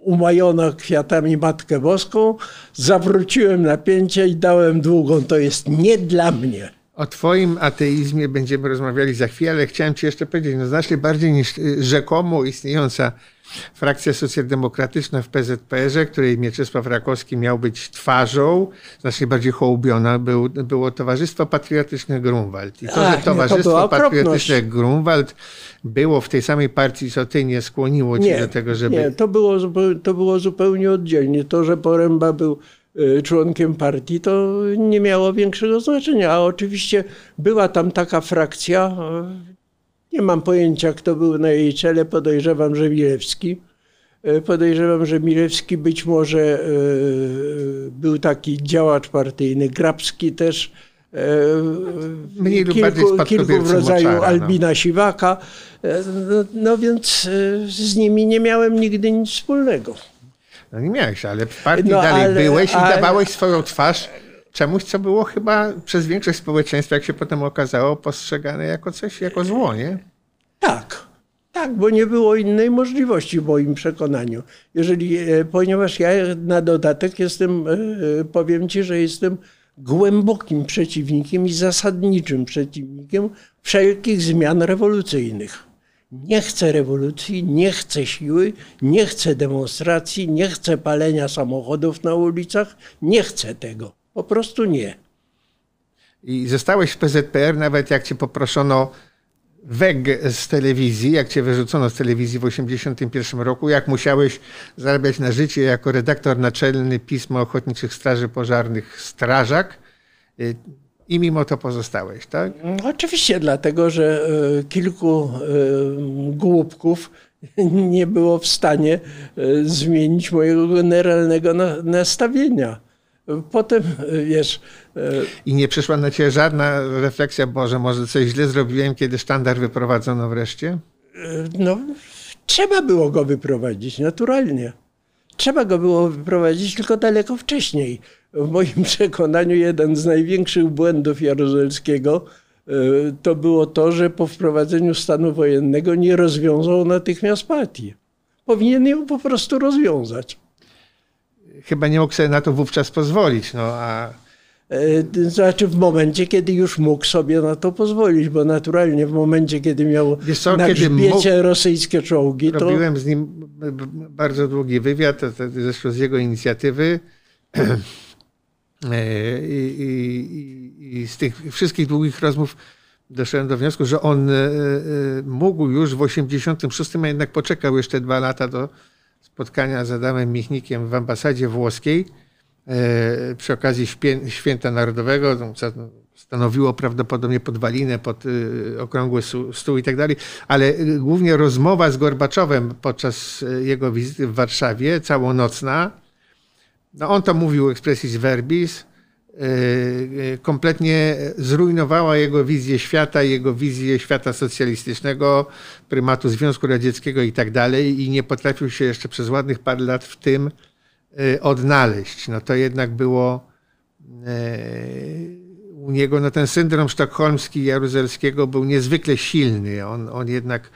umajona kwiatami Matkę Boską, zawróciłem napięcie i dałem długą. To jest nie dla mnie.
O Twoim ateizmie będziemy rozmawiali za chwilę, ale chciałem Ci jeszcze powiedzieć, no znacznie bardziej niż y, rzekomo istniejąca frakcja socjaldemokratyczna w PZPR-ze, której Mieczysław Rakowski miał być twarzą, znacznie bardziej hołubiona, był, było Towarzystwo Patriotyczne Grunwald. I to, Ach, że Towarzystwo to Patriotyczne Grunwald było w tej samej partii, co ty, nie skłoniło cię nie, do tego, żeby...
Nie, to było, to było zupełnie oddzielnie. To, że Poręba był członkiem partii, to nie miało większego znaczenia. A oczywiście była tam taka frakcja, y, nie mam pojęcia, kto był na jej czele, podejrzewam, że Milewski. Y, podejrzewam, że Milewski być może był taki działacz partyjny, Grabski też
Mniej lub
kilku, kilku w rodzaju moczara, no. Albina Siwaka. E, no, no, więc z nimi nie miałem nigdy nic wspólnego.
No nie miałeś, ale w partii no, dalej ale, byłeś i ale, dawałeś swoją twarz czemuś, co było chyba przez większość społeczeństwa, jak się potem okazało, postrzegane jako coś, jako zło, nie?
Tak. Tak, bo nie było innej możliwości w moim przekonaniu. Jeżeli, ponieważ ja na dodatek jestem, powiem ci, że jestem głębokim przeciwnikiem i zasadniczym przeciwnikiem wszelkich zmian rewolucyjnych. Nie chcę rewolucji, nie chcę siły, nie chcę demonstracji, nie chcę palenia samochodów na ulicach, nie chcę tego. Po prostu nie.
I zostałeś w PZPR, nawet jak cię poproszono weg z telewizji, jak cię wyrzucono z telewizji w 1981 roku, jak musiałeś zarabiać na życie jako redaktor naczelny Pisma Ochotniczych Straży Pożarnych Strażak y, i mimo to pozostałeś, tak?
Oczywiście, dlatego że y, kilku y, głupków nie było w stanie zmienić mojego generalnego nastawienia. Potem, wiesz...
E, I nie przyszła na ciebie żadna refleksja, Boże, może coś źle zrobiłem, kiedy sztandar wyprowadzono wreszcie?
E, no, trzeba było go wyprowadzić, naturalnie. Trzeba go było wyprowadzić, tylko daleko wcześniej. W moim przekonaniu jeden z największych błędów Jaruzelskiego e, to było to, że po wprowadzeniu stanu wojennego nie rozwiązał natychmiast partii. Powinien ją po prostu rozwiązać
chyba nie mógł sobie na to wówczas pozwolić. No, a
E, znaczy w momencie, kiedy już mógł sobie na to pozwolić, bo naturalnie w momencie, kiedy miał co, na kiedy grzbiecie mógł, rosyjskie czołgi,
to... Robiłem z nim bardzo długi wywiad, zresztą z jego inicjatywy. E, I, i, I, z tych wszystkich długich rozmów doszedłem do wniosku, że on e, mógł już w 86, a jednak poczekał jeszcze dwa lata do spotkania z Adamem Michnikiem w ambasadzie włoskiej. E, przy okazji Święta Narodowego, no, co stanowiło prawdopodobnie podwalinę pod e, okrągły stół i tak dalej, ale głównie rozmowa z Gorbaczowem podczas e, jego wizyty w Warszawie, całonocna, no on to mówił expressis verbis, kompletnie zrujnowała jego wizję świata, jego wizję świata socjalistycznego, prymatu Związku Radzieckiego i tak dalej i nie potrafił się jeszcze przez ładnych parę lat w tym Y, odnaleźć. No to jednak było u niego, no ten syndrom sztokholmski Jaruzelskiego był niezwykle silny. On, on jednak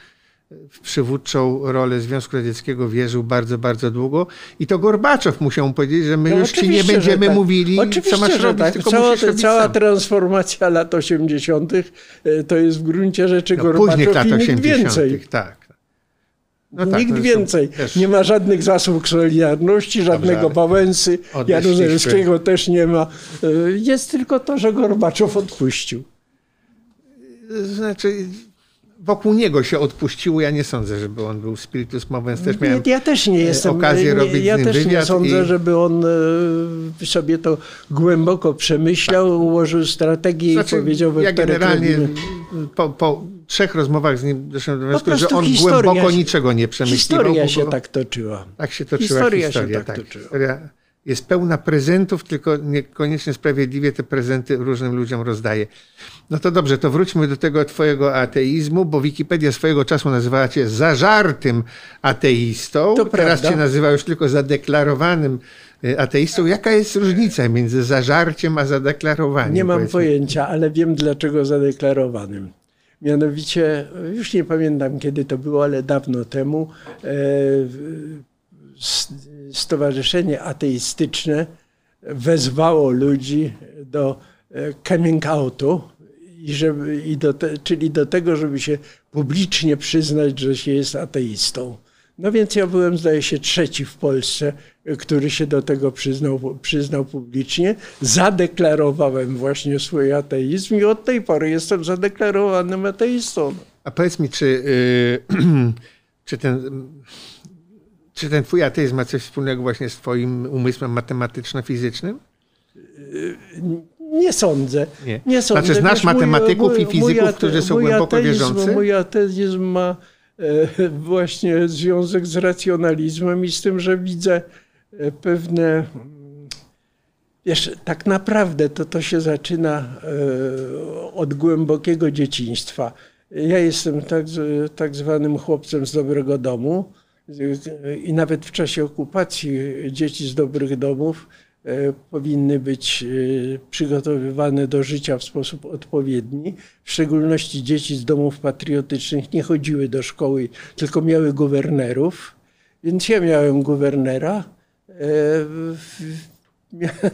w przywódczą rolę Związku Radzieckiego wierzył bardzo, bardzo długo. I to Gorbaczow musiał mu powiedzieć, że my no już ci nie będziemy tak. mówili,
oczywiście,
co masz robić,
tak.
tylko
cała,
musisz
cała sam. transformacja lat 80. Y, to jest w gruncie rzeczy no,
Gorbaczow lat
i
nikt
więcej.
Tak.
No tak, Nikt więcej. Też... Nie ma żadnych zasług Solidarności, żadnego Dobrze, Wałęsy, Jaruzelskiego też nie ma. Y, jest tylko to, że Gorbaczow odpuścił.
Znaczy, wokół niego się odpuściło. Ja nie sądzę, żeby on był spiritus movens. Też miałem
ja też nie jestem,
okazję
nie,
robić
Ja też
nie
sądzę, i... żeby on y, sobie to głęboko przemyślał, tak. ułożył strategię znaczy, i powiedział
Ja generalnie po, po trzech rozmowach z nim doszedłem do wniosku, że on głęboko się, niczego nie przemyślił.
Historia się tak toczyła.
Tak się toczyła historia. historia się tak, tak. toczyła. Historia jest pełna prezentów, tylko niekoniecznie sprawiedliwie te prezenty różnym ludziom rozdaje. No to dobrze, to wróćmy do tego twojego ateizmu, bo Wikipedia swojego czasu nazywała cię zażartym ateistą. To Teraz prawda. cię nazywa już tylko zadeklarowanym y, ateistą. Jaka jest różnica między zażarciem a zadeklarowaniem?
Nie mam powiedzmy? pojęcia, ale wiem dlaczego zadeklarowanym. Mianowicie, już nie pamiętam kiedy to było, ale dawno temu, e, Stowarzyszenie Ateistyczne wezwało ludzi do e, coming outu, i żeby, i do te, czyli do tego, żeby się publicznie przyznać, że się jest ateistą. No więc ja byłem, zdaje się, trzeci w Polsce, który się do tego przyznał, przyznał publicznie. Zadeklarowałem właśnie swój ateizm i od tej pory jestem zadeklarowanym ateistą.
A powiedz mi, czy, yy, czy, ten, czy ten twój ateizm ma coś wspólnego właśnie z twoim umysłem matematyczno-fizycznym?
Yy, nie sądzę. Nie, nie sądzę.
Znaczy znasz Wiesz, matematyków mój, i fizyków, mój, którzy są głęboko ateizm, wierzący?
Mój ateizm ma E, właśnie związek z racjonalizmem i z tym, że widzę e, pewne. Mm, wiesz, tak naprawdę to, to się zaczyna e, od głębokiego dzieciństwa. Ja jestem tak, tak zwanym chłopcem z dobrego domu i nawet w czasie okupacji dzieci z dobrych domów E, powinny być e, przygotowywane do życia w sposób odpowiedni. W szczególności dzieci z domów patriotycznych nie chodziły do szkoły, tylko miały guwernerów. Więc ja miałem guwernera, e,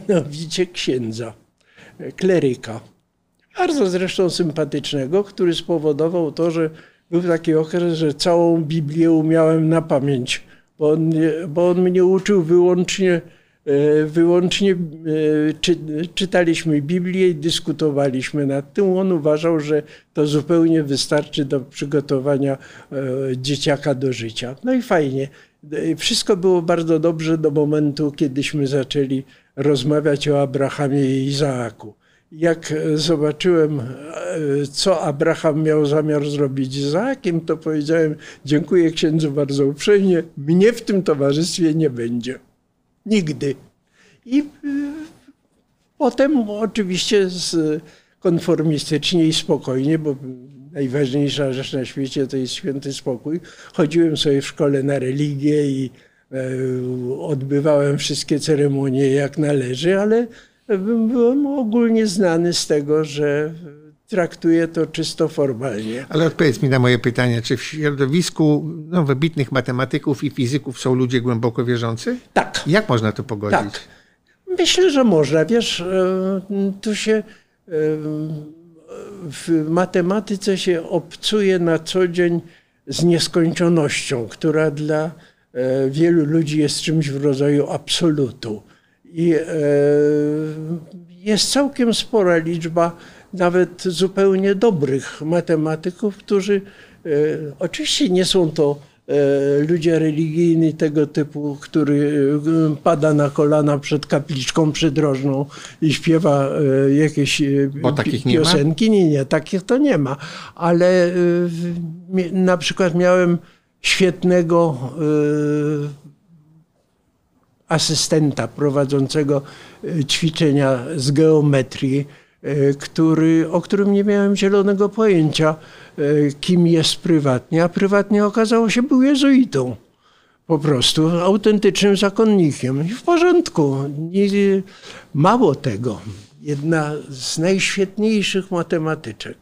mianowicie księdza, kleryka. Bardzo zresztą sympatycznego, który spowodował to, że był taki okres, że całą Biblię umiałem na pamięć, bo on, bo on mnie uczył wyłącznie E, wyłącznie e, czy, czytaliśmy Biblię i dyskutowaliśmy nad tym. On uważał, że to zupełnie wystarczy do przygotowania e, dzieciaka do życia. No i fajnie. Wszystko było bardzo dobrze do momentu, kiedyśmy zaczęli rozmawiać o Abrahamie i Izaaku. Jak zobaczyłem, co Abraham miał zamiar zrobić z Izaakiem, to powiedziałem: Dziękuję księdzu bardzo uprzejmie, mnie w tym towarzystwie nie będzie. Nigdy. I y, potem oczywiście konformistycznie i spokojnie, bo najważniejsza rzecz na świecie to jest święty spokój. Chodziłem sobie w szkole na religię i e, odbywałem wszystkie ceremonie jak należy, ale byłem ogólnie znany z tego, że traktuję to czysto formalnie.
Ale odpowiedz mi na moje pytanie, czy w środowisku no, wybitnych matematyków i fizyków są ludzie głęboko wierzący?
Tak.
Jak można to pogodzić?
Tak. Myślę, że można. Wiesz, tu się w matematyce się obcuje na co dzień z nieskończonością, która dla wielu ludzi jest czymś w rodzaju absolutu. I jest całkiem spora liczba nawet zupełnie dobrych matematyków, którzy oczywiście nie są to E, ludzie religijni tego typu, który e, pada na kolana przed kapliczką przydrożną i śpiewa e, jakieś Bo takich piosenki. Nie, nie, nie, takich to nie ma. Ale na przykład miałem świetnego asystenta prowadzącego ćwiczenia z geometrii, który, o którym nie miałem zielonego pojęcia E, kim jest prywatnie, a prywatnie okazało się był jezuitą. Po prostu autentycznym zakonnikiem. I w porządku. Mało tego. Jedna z najświetniejszych matematyczek,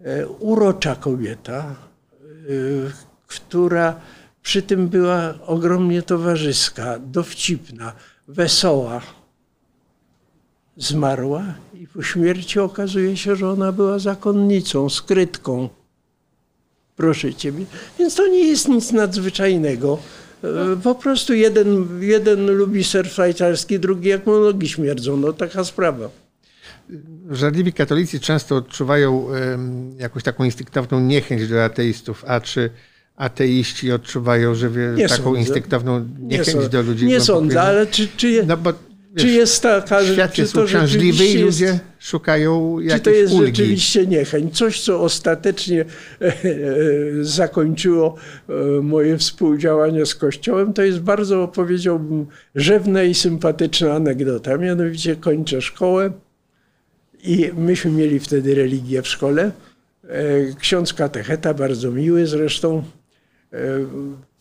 e, urocza kobieta, e, która przy tym była ogromnie towarzyska, dowcipna, wesoła zmarła i po śmierci okazuje się, że ona była zakonnicą, skrytką. Proszę ciebie. Więc to nie jest nic nadzwyczajnego. E, po prostu jeden, jeden lubi ser szwajcarski, drugi jak mu nogi śmierdzą. No taka sprawa.
Żarliwi katolicy często odczuwają jakąś taką instynktowną niechęć do ateistów, a czy ateiści odczuwają, że nie taką sądzę. instynktowną niechęć nie do ludzi?
Nie sądzę, ale czy, czy, no bo czy jest taka,
świat jest uciążliwy i ludzie jest, szukają jakiejś
Czy to jest
ulgi.
rzeczywiście niechęć? Coś, co ostatecznie e, e, zakończyło e, moje współdziałanie z Kościołem, to jest bardzo, powiedziałbym, rzewna i sympatyczna anegdota. Mianowicie kończę szkołę i myśmy mieli wtedy religię w szkole. Ksiądz katecheta, bardzo miły zresztą,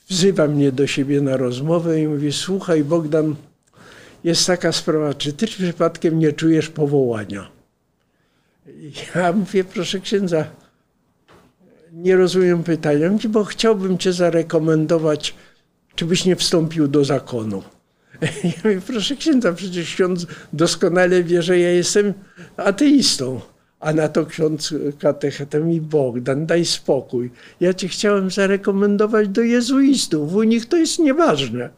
wzywa mnie do siebie na rozmowę i mówi, słuchaj Bogdan, jest taka sprawa, czy ty przypadkiem nie czujesz powołania? Ja mówię, proszę księdza, nie rozumiem pytania, bo chciałbym cię zarekomendować, czy byś nie wstąpił do zakonu. Ja mówię, proszę księdza, przecież ksiądz doskonale wie, że ja jestem ateistą. A na to ksiądz katechetę mi Bogdan, daj spokój. Ja cię chciałem zarekomendować do jezuistów. U nich to jest nieważne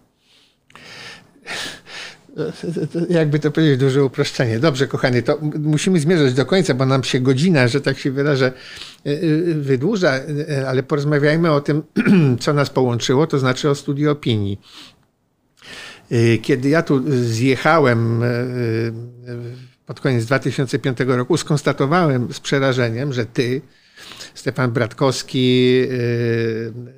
jakby to powiedzieć, duże uproszczenie. Dobrze, kochany, to musimy zmierzać do końca, bo nam się godzina, że tak się wyrażę, y, y, wydłuża, y, ale porozmawiajmy o tym, co nas połączyło, to znaczy o studiu opinii. Kiedy ja tu zjechałem pod koniec 2005 roku, skonstatowałem z przerażeniem, że ty, Stefan Bratkowski,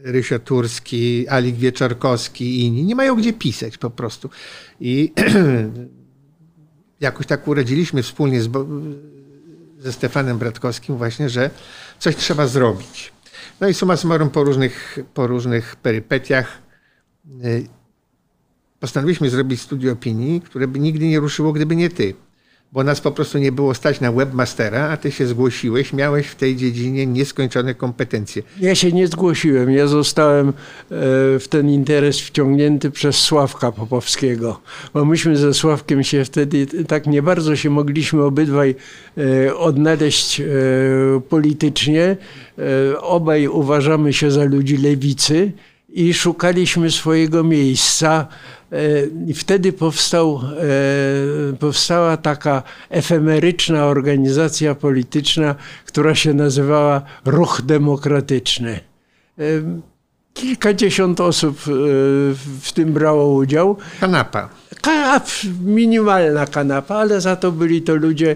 Rysio Turski, Alik Wieczorkowski i inni nie mają gdzie pisać po prostu. I jakoś tak uradziliśmy wspólnie z, ze Stefanem Bratkowskim właśnie, że coś trzeba zrobić. No i suma summarum po różnych, po różnych perypetiach y, postanowiliśmy zrobić studio opinii, które by nigdy nie ruszyło, gdyby nie ty bo nas po prostu nie było stać na webmastera, a ty się zgłosiłeś, miałeś w tej dziedzinie nieskończone kompetencje.
Ja się nie zgłosiłem, ja zostałem e, w ten interes wciągnięty przez Sławka Popowskiego, bo myśmy ze Sławkiem się wtedy tak nie bardzo się mogliśmy obydwaj e, odnaleźć e, politycznie. Obaj uważamy się za ludzi lewicy i szukaliśmy swojego miejsca I wtedy powstał, e, powstała taka efemeryczna organizacja polityczna, która się nazywała Ruch Demokratyczny. E, kilkadziesiąt osób w tym brało udział.
Kanapa.
Minimalna kanapa, ale za to byli to ludzie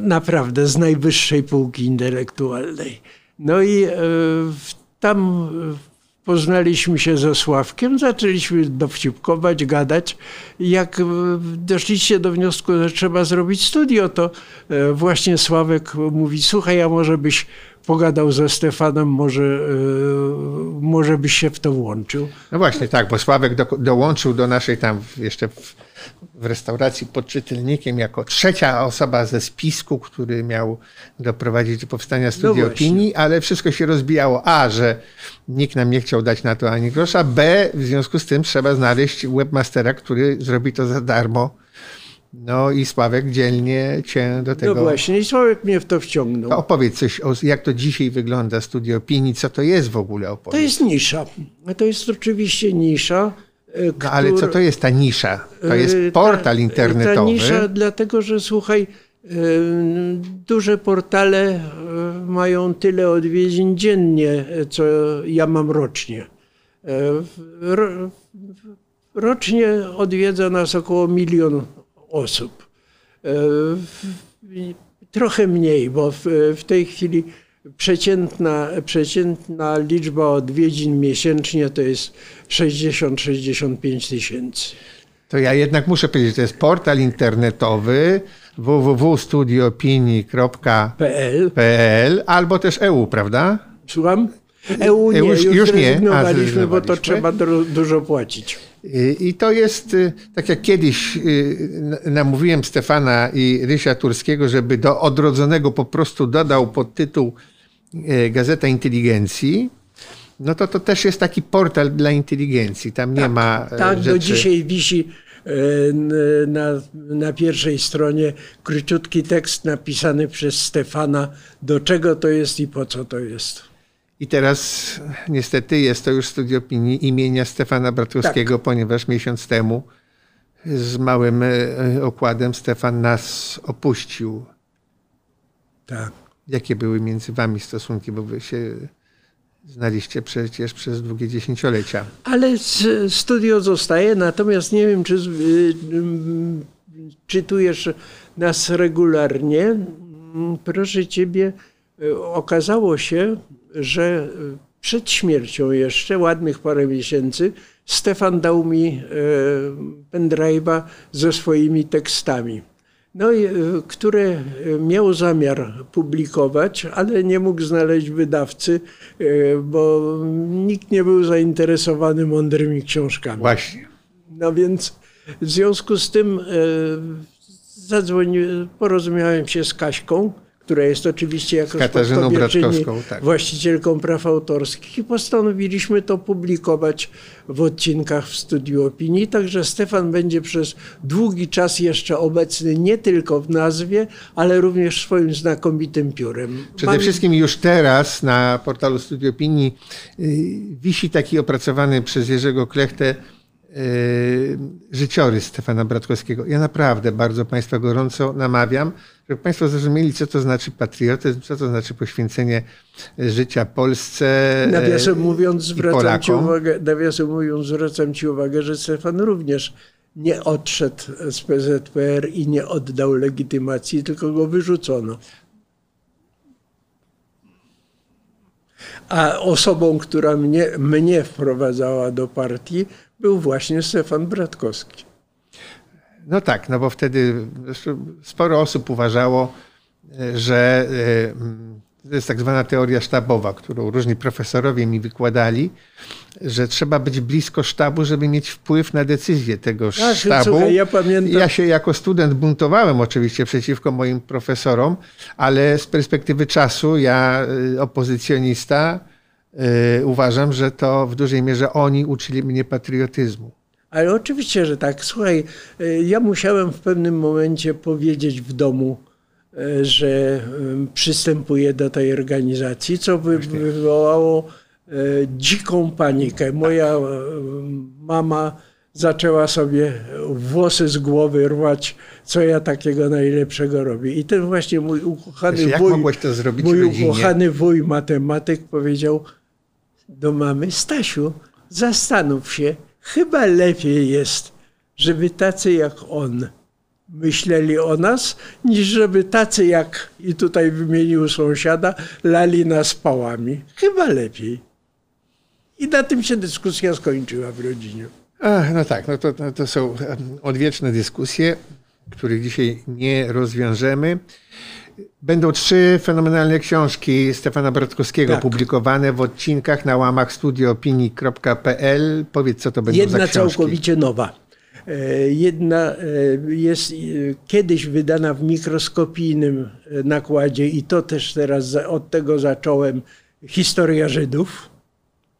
naprawdę z najwyższej półki intelektualnej. No i tam Poznaliśmy się ze Sławkiem, zaczęliśmy dowcipkować, gadać. Jak e, doszliście do wniosku, że trzeba zrobić studio, to e, właśnie Sławek mówi, słuchaj, a może byś pogadał ze Stefanem, może, e, może byś się w to włączył.
No właśnie, tak, bo Sławek do, dołączył do naszej tam jeszcze w, w restauracji pod czytelnikiem jako trzecia osoba ze spisku, który miał doprowadzić do powstania studia no opinii, ale wszystko się rozbijało. A, że nikt nam nie chciał dać na to ani grosza. B, w związku z tym trzeba znaleźć webmastera, który zrobi to za darmo No i Sławek dzielnie cię do tego...
No właśnie, i Sławek mnie w to wciągnął.
To opowiedz coś, o, jak to dzisiaj wygląda Studio Opinii, co to jest w ogóle
To
opowiedz.
jest nisza. To jest oczywiście nisza. E,
No, ale co to jest ta nisza? To jest
E,
portal
ta,
internetowy.
Ta nisza, dlatego że słuchaj, e, duże portale e, mają tyle odwiedzin dziennie, co ja mam rocznie. Ro- Rocznie odwiedza nas około milion osób. Trochę mniej, bo w, w tej chwili przeciętna, przeciętna liczba odwiedzin miesięcznie to jest 60-65 tysięcy.
To ja jednak muszę powiedzieć, że to jest portal internetowy www.studioopinii.pl
PL.
albo też EU, prawda?
Słucham? EU nie,
EU już-
już,
już nie. A,
bo to trzeba dużo płacić.
I to jest, y, tak jak kiedyś y, namówiłem Stefana i Rysia Turskiego, żeby do odrodzonego po prostu dodał podtytuł y, Gazeta Inteligencji, no to to też jest taki portal dla inteligencji. Tam nie ma e,
Tak, do
rzeczy...
dzisiaj wisi e, na, na pierwszej stronie króciutki tekst napisany przez Stefana, do czego to jest i po co to jest.
I teraz niestety jest to już studio opinii imienia Stefana Bratkowskiego,
Tak.
ponieważ miesiąc temu z małym e, okładem Stefan nas opuścił.
Tak.
Jakie były między wami stosunki, bo wy się znaliście przecież przez długie dziesięciolecia.
Ale studio zostaje, natomiast nie wiem, czy y, ym, czytujesz nas regularnie. Mm, Proszę ciebie, y, okazało się, że y, przed śmiercią jeszcze, ładnych parę miesięcy, Stefan dał mi y, pendrive'a ze swoimi tekstami. No, i, y, które miał zamiar publikować, ale nie mógł znaleźć wydawcy, y, bo nikt nie był zainteresowany mądrymi książkami.
Właśnie.
No więc w związku z tym e, zadzwoni, porozumiałem się z Kaśką, która jest oczywiście jako
Katarzyną Bratkowską, tak.
właścicielką praw autorskich i postanowiliśmy to publikować w odcinkach w Studiu Opinii. Także Stefan będzie przez długi czas jeszcze obecny nie tylko w nazwie, ale również swoim znakomitym piórem.
Przede
Mam-
wszystkim już teraz na portalu Studio Opinii y, wisi taki opracowany przez Jerzego Klechtę y, życiorys Stefana Bratkowskiego. Ja naprawdę bardzo Państwa gorąco namawiam, żeby Państwo zrozumieli, co to znaczy patriotyzm, co to znaczy poświęcenie życia Polsce y,
Nawiasem mówiąc, zwracam ci,
Polakom.
uwagę, nawiasem mówiąc, zwracam ci uwagę, że Stefan również nie odszedł z PZPR i nie oddał legitymacji, tylko go wyrzucono. A osobą, która mnie, mnie wprowadzała do partii, był właśnie Stefan Bratkowski.
No tak, no bo wtedy sporo osób uważało, e, że e, to jest tak zwana teoria sztabowa, którą różni profesorowie mi wykładali, że trzeba być blisko sztabu, żeby mieć wpływ na decyzję tego sztabu.
słuchaj, ja pamiętam-
Ja się jako student buntowałem oczywiście przeciwko moim profesorom, ale z perspektywy czasu ja, y, opozycjonista, y, uważam, że to w dużej mierze oni uczyli mnie patriotyzmu.
Ale oczywiście, że tak. Słuchaj, y, ja musiałem w pewnym momencie powiedzieć w domu, y, że y, przystępuję do tej organizacji, co wy, wywołało dziką panikę. Moja mama zaczęła sobie włosy z głowy rwać, co ja takiego najlepszego robię. I ten właśnie mój ukochany
Wiesz,
wuj, mój ukochany wuj matematyk powiedział do mamy, Stasiu, zastanów się, chyba lepiej jest, żeby tacy jak on myśleli o nas, niż żeby tacy jak, i tutaj wymienił sąsiada, lali nas pałami. Chyba lepiej. I na tym się dyskusja skończyła w rodzinie.
Ach, no tak, no to, to, są odwieczne dyskusje, których dzisiaj nie rozwiążemy. Będą trzy fenomenalne książki Stefana Bratkowskiego
Tak.
publikowane w odcinkach na łamach studioopinii.pl. Powiedz, co to
Jedna
za książki.
całkowicie nowa. E, Jedna e, jest e, kiedyś wydana w mikroskopijnym nakładzie i to też teraz od tego zacząłem. Historia Żydów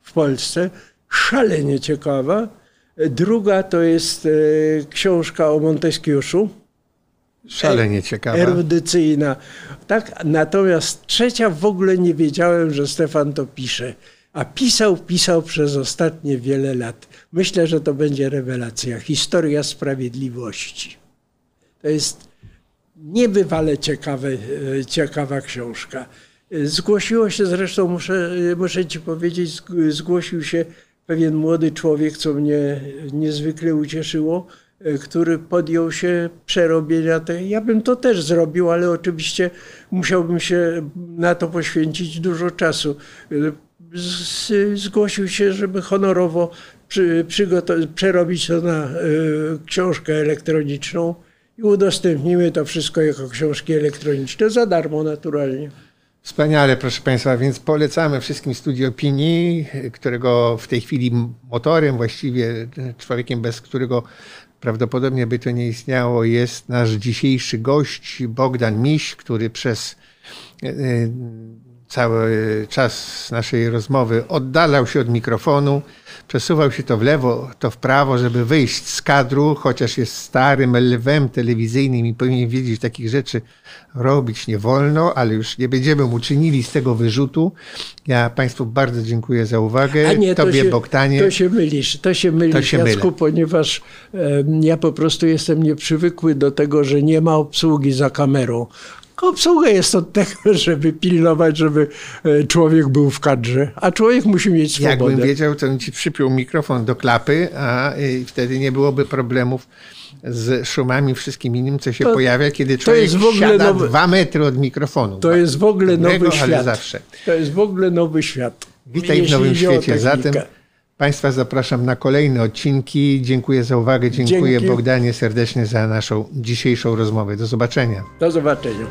w Polsce. Szalenie ciekawa. Druga to jest książka o Monteskiuszu.
Szalenie ciekawa.
erudycyjna. Tak, natomiast trzecia w ogóle nie wiedziałem, że Stefan to pisze. A pisał, pisał przez ostatnie wiele lat. Myślę, że to będzie rewelacja. Historia sprawiedliwości. To jest niebywale ciekawe, e, ciekawa książka. Zgłosiło się zresztą, muszę, muszę ci powiedzieć, zg- zgłosił się pewien młody człowiek, co mnie niezwykle ucieszyło, który podjął się przerobienia tej. Ja bym to też zrobił, ale oczywiście musiałbym się na to poświęcić dużo czasu. E, zgłosił się, żeby honorowo przy, przerobić to na e, książkę elektroniczną i udostępnimy to wszystko jako książki elektroniczne za darmo naturalnie.
Wspaniale, proszę Państwa, więc polecamy wszystkim Studio Opinii, którego w tej chwili motorem, właściwie człowiekiem, bez którego prawdopodobnie by to nie istniało, jest nasz dzisiejszy gość Bogdan Miś, który przez e, e, cały czas naszej rozmowy oddalał się od mikrofonu, przesuwał się to w lewo, to w prawo, żeby wyjść z kadru, chociaż jest starym lwem telewizyjnym i powinien wiedzieć, takich rzeczy robić nie wolno, ale już nie będziemy mu czynili z tego wyrzutu. Ja Państwu bardzo dziękuję za uwagę.
A nie, to
Tobie,
się,
Bogdanie.
to się mylisz, to się mylisz,
To się
Jacku,
mylę.
ponieważ ja po prostu jestem nieprzywykły do tego, że nie ma obsługi za kamerą. Obsługa jest od tego, żeby pilnować, żeby e, człowiek był w kadrze, a człowiek musi mieć swobodę.
Jakbym wiedział, to bym ci przypiął mikrofon do klapy, a wtedy nie byłoby problemów z szumami, wszystkim innym, co się
To-
pojawia, kiedy
to
człowiek
jest w ogóle
siada
nowy-
dwa metry od mikrofonu.
To jest w ogóle
Dobrego,
nowy świat.
zawsze.
To jest w ogóle nowy świat.
Witaj w
Jeśli
nowym
idzie o
świecie. Zatem
technikę.
Państwa zapraszam na kolejne odcinki. Dziękuję za uwagę. Dziękuję
Dzięki.
Bogdanie serdecznie za naszą dzisiejszą rozmowę. Do zobaczenia.
Do zobaczenia.